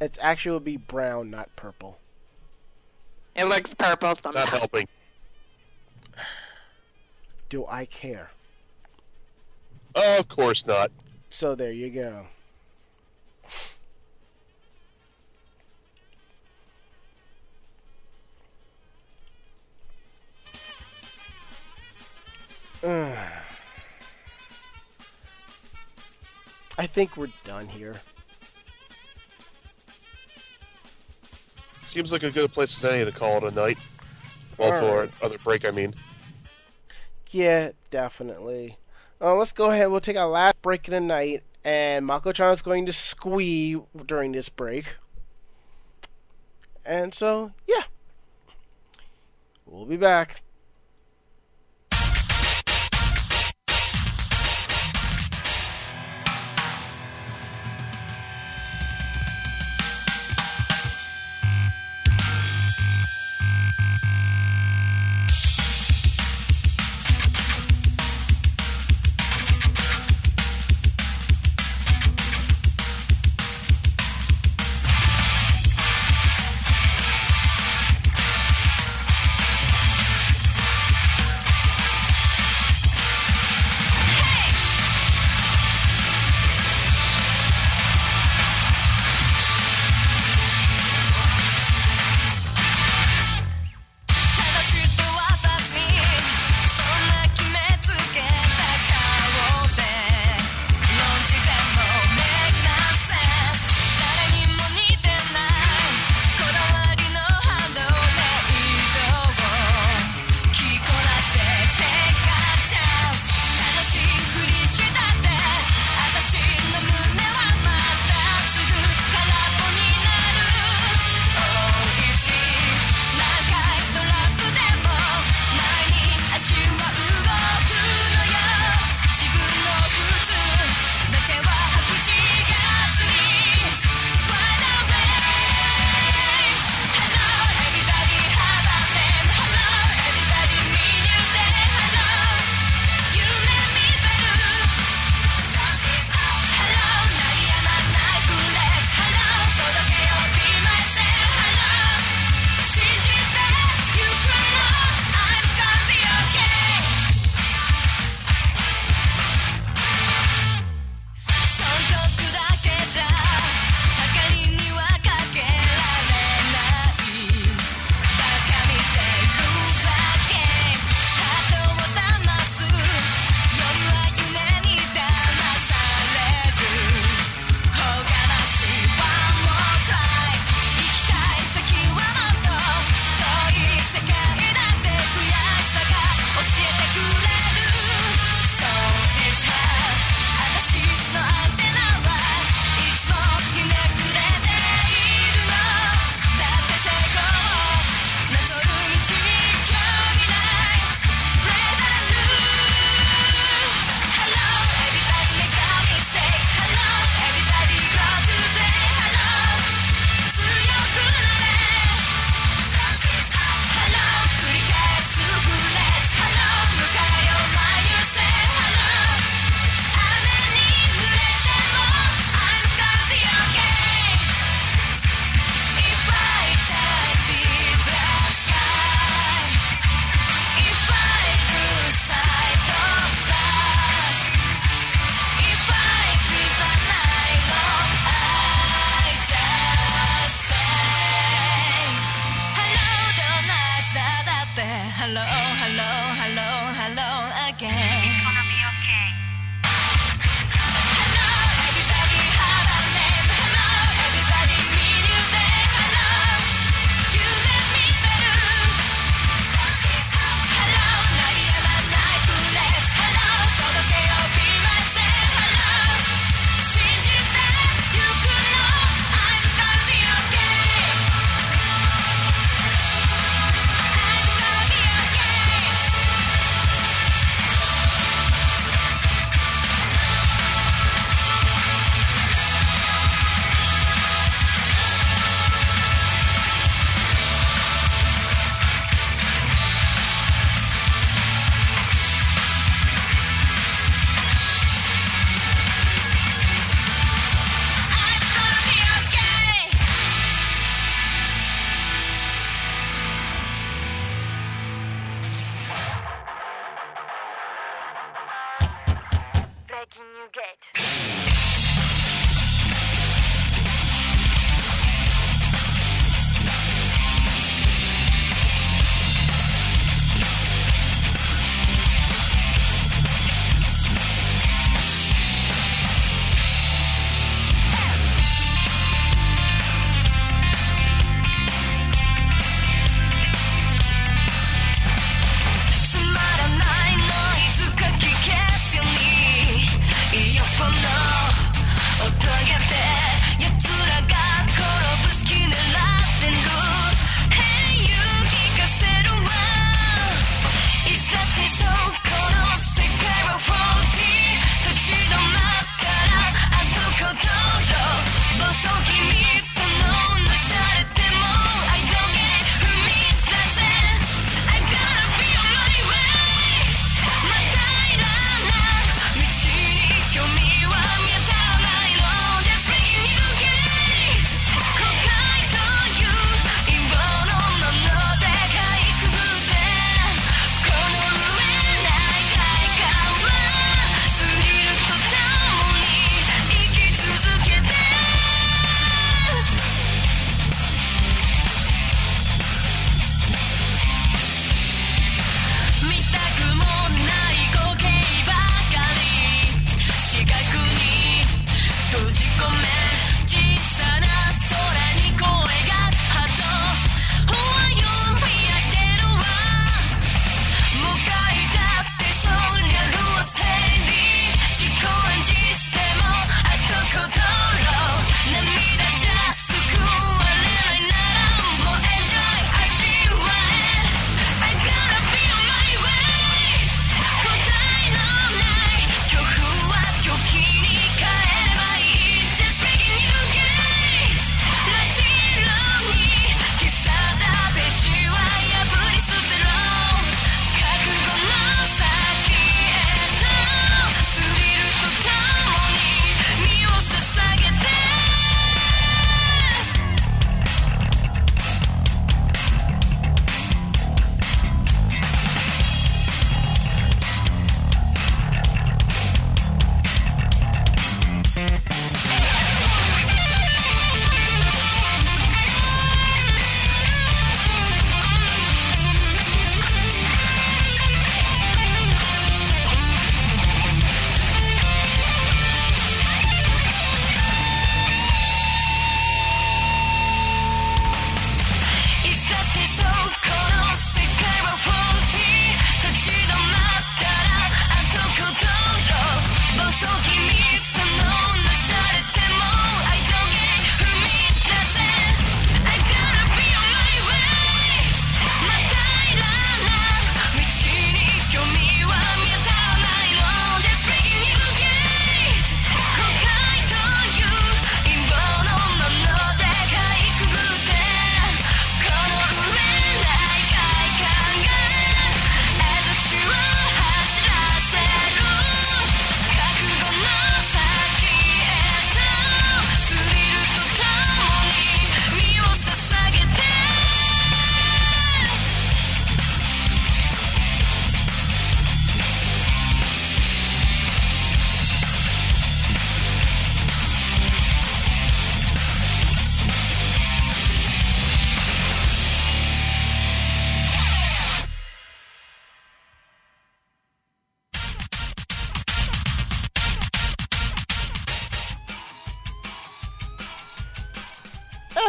It actually would be brown, not purple. It looks purple Not somehow. helping. Do I care? Oh, of course not. So there you go. I think we're done here. Seems like a good place as any to call it a night. Well, All for right. other break, I mean. Yeah, definitely. Uh, let's go ahead. We'll take our last break of the night, and Mako-chan is going to squee during this break. And so, yeah, we'll be back.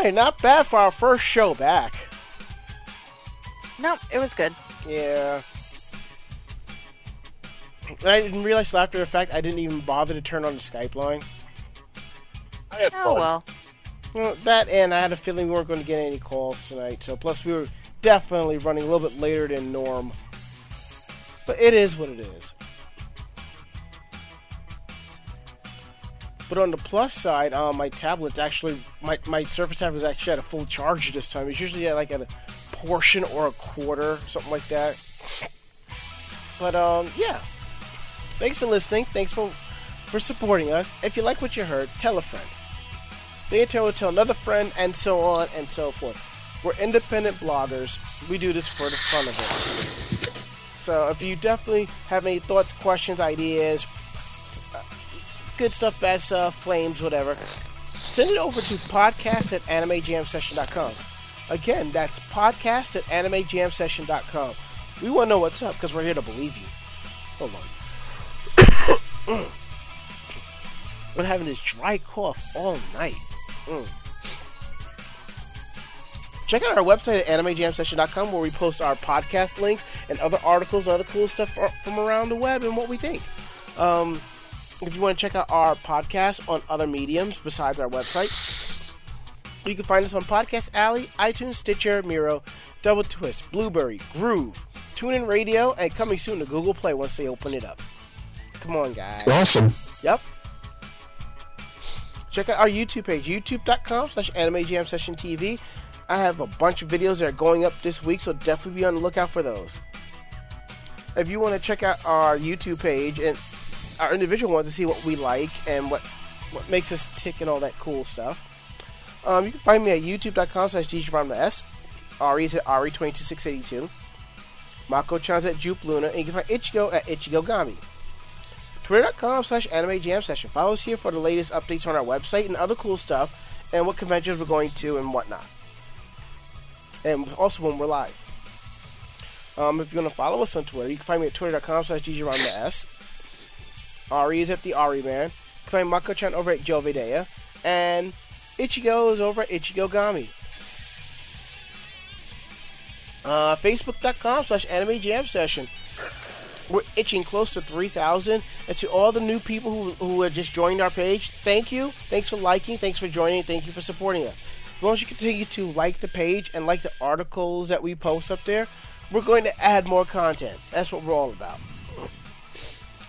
Right, not bad for our first show back. No, it was good. Yeah. And I didn't realize till after the fact I didn't even bother to turn on the Skype line. I had Oh fun. well. Well, that and I had a feeling we weren't going to get any calls tonight. So plus we were definitely running a little bit later than norm. But it is what it is. But on the plus side, um, my tablet's actually my my Surface tablet is actually at a full charge this time. It's usually at like at a portion or a quarter, something like that. But um, yeah. Thanks for listening. Thanks for for supporting us. If you like what you heard, tell a friend. Then tell tell another friend, and so on and so forth. We're independent bloggers. We do this for the fun of it. So if you definitely have any thoughts, questions, ideas, good stuff, bad stuff, flames, whatever, send it over to podcast at animejamsession.com. Again, that's podcast at animejamsession.com. We want to know what's up because we're here to believe you. Hold on. Been having this dry cough all night. Mm. Check out our website at animejamsession.com where we post our podcast links and other articles and other cool stuff from around the web and what we think. Um, if you want to check out our podcast on other mediums besides our website, you can find us on Podcast Alley, iTunes, Stitcher, Miro, Double Twist, Blubrry, Groove, TuneIn Radio, and coming soon to Google Play once they open it up. Come on, guys. Awesome. Yep. Check out our YouTube page, youtube.com slash anime jam session TV. I have a bunch of videos that are going up this week, so definitely be on the lookout for those. If you want to check out our YouTube page and our individual ones to see what we like and what what makes us tick and all that cool stuff, um, you can find me at youtube.com slash djronmas. Ari's at Ari22682. Mako Chan's at Jupe Luna. And you can find Ichigo at Ichigogami twitter.com slash anime jam session. Follow us here for the latest updates on our website and other cool stuff and what conventions we're going to and whatnot. And also when we're live. Um, if you want to follow us on Twitter, you can find me at twitter.com slash djronmas. Ari is at the Ari Man. Find Mako-chan over at Jovidea. And Ichigo is over at Ichigogami. Uh, Facebook.com slash anime jam session we're itching close to 3,000. And to all the new people who, who have just joined our page, thank you. Thanks for liking. Thanks for joining. Thank you for supporting us. As long as you continue to like the page and like the articles that we post up there, we're going to add more content. That's what we're all about.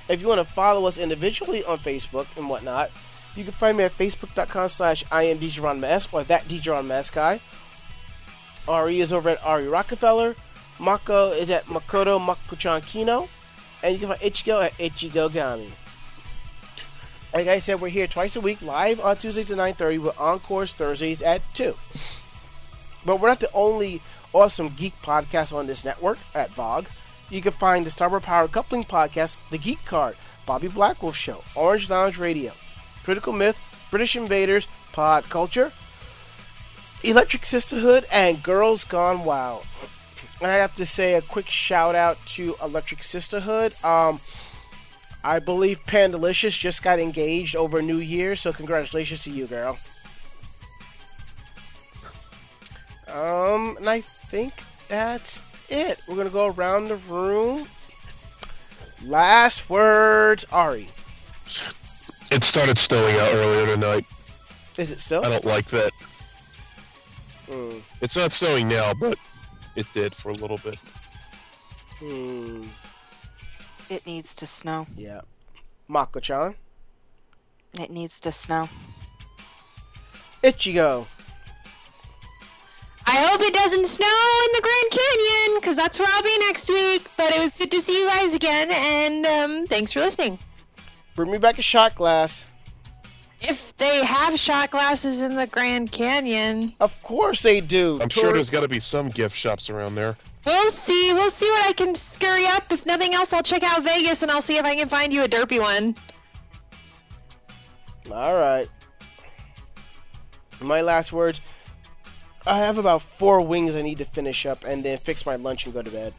If you want to follow us individually on Facebook and whatnot, you can find me at facebook.com slash imdjronmask or that Mask guy. Ari is over at Ari Rockefeller. Mako is at Makoto Makuchan Kino. And you can find Ichigo at Ichigogami. Like I said, we're here twice a week, live on Tuesdays at 9.30 with Encores Thursdays at 2. But we're not the only awesome geek podcast on this network at VOG. You can find the Starboard Power Coupling Podcast, The Geek Card, Bobby Blackwolf Show, Orange Lounge Radio, Critical Myth, British Invaders, Pod Culture, Electric Sisterhood, and Girls Gone Wild. And I have to say a quick shout out to Electric Sisterhood. Um, I believe Pandalicious just got engaged over New Year, so congratulations to you, girl. Um, and I think that's it. We're gonna go around the room. Last words, Ari. It started snowing out earlier tonight. Is it still? I don't like that. Hmm. It's not snowing now, but it did for a little bit. Hmm. It needs to snow. Yeah. Mako-chan. It needs to snow. Ichigo. I hope it doesn't snow in the Grand Canyon, because that's where I'll be next week. But it was good to see you guys again, and um, thanks for listening. Bring me back a shot glass. If they have shot glasses in the Grand Canyon, Of course they do. I'm Tour- sure there's got to be some gift shops around there. we'll see. We'll see what I can scurry up. If nothing else, I'll check out Vegas, and I'll see if I can find you a derpy one. All right. My last words. I have about four wings I need to finish up and then fix my lunch and go to bed.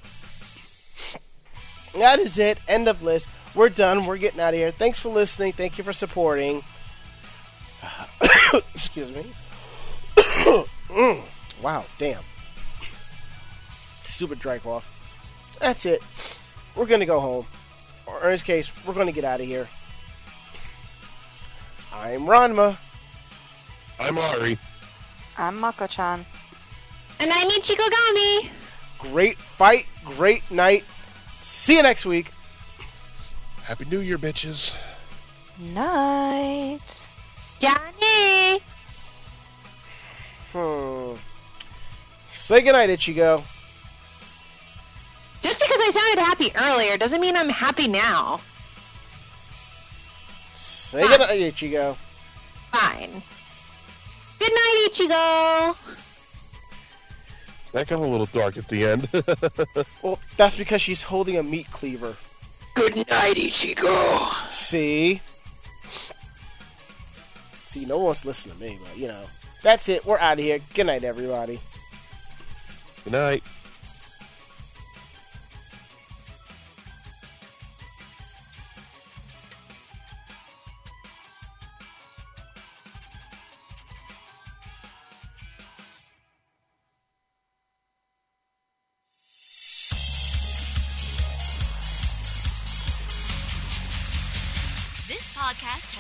That is it. End of list. We're done. We're getting out of here. Thanks for listening. Thank you for supporting. Excuse me. Mm, wow, damn. Stupid dry cough. That's it. We're gonna go home. Or in this case, we're gonna get out of here. I'm Ranma. I'm Ari. I'm Mako-chan. And I'm Ichigo Gami. Great fight, great night. See you next week. Happy New Year, bitches. Night. Johnny. Hmm. Say goodnight, Ichigo. Just because I sounded happy earlier doesn't mean I'm happy now. Say goodnight, Ichigo. Fine. Good night, Ichigo. That got a little dark at the end. Well, that's because she's holding a meat cleaver. Good night, Ichigo. See? See, no one wants to listen to me, but you know. That's it. We're out of here. Good night, everybody. Good night.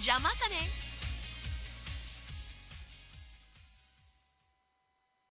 じゃまたね。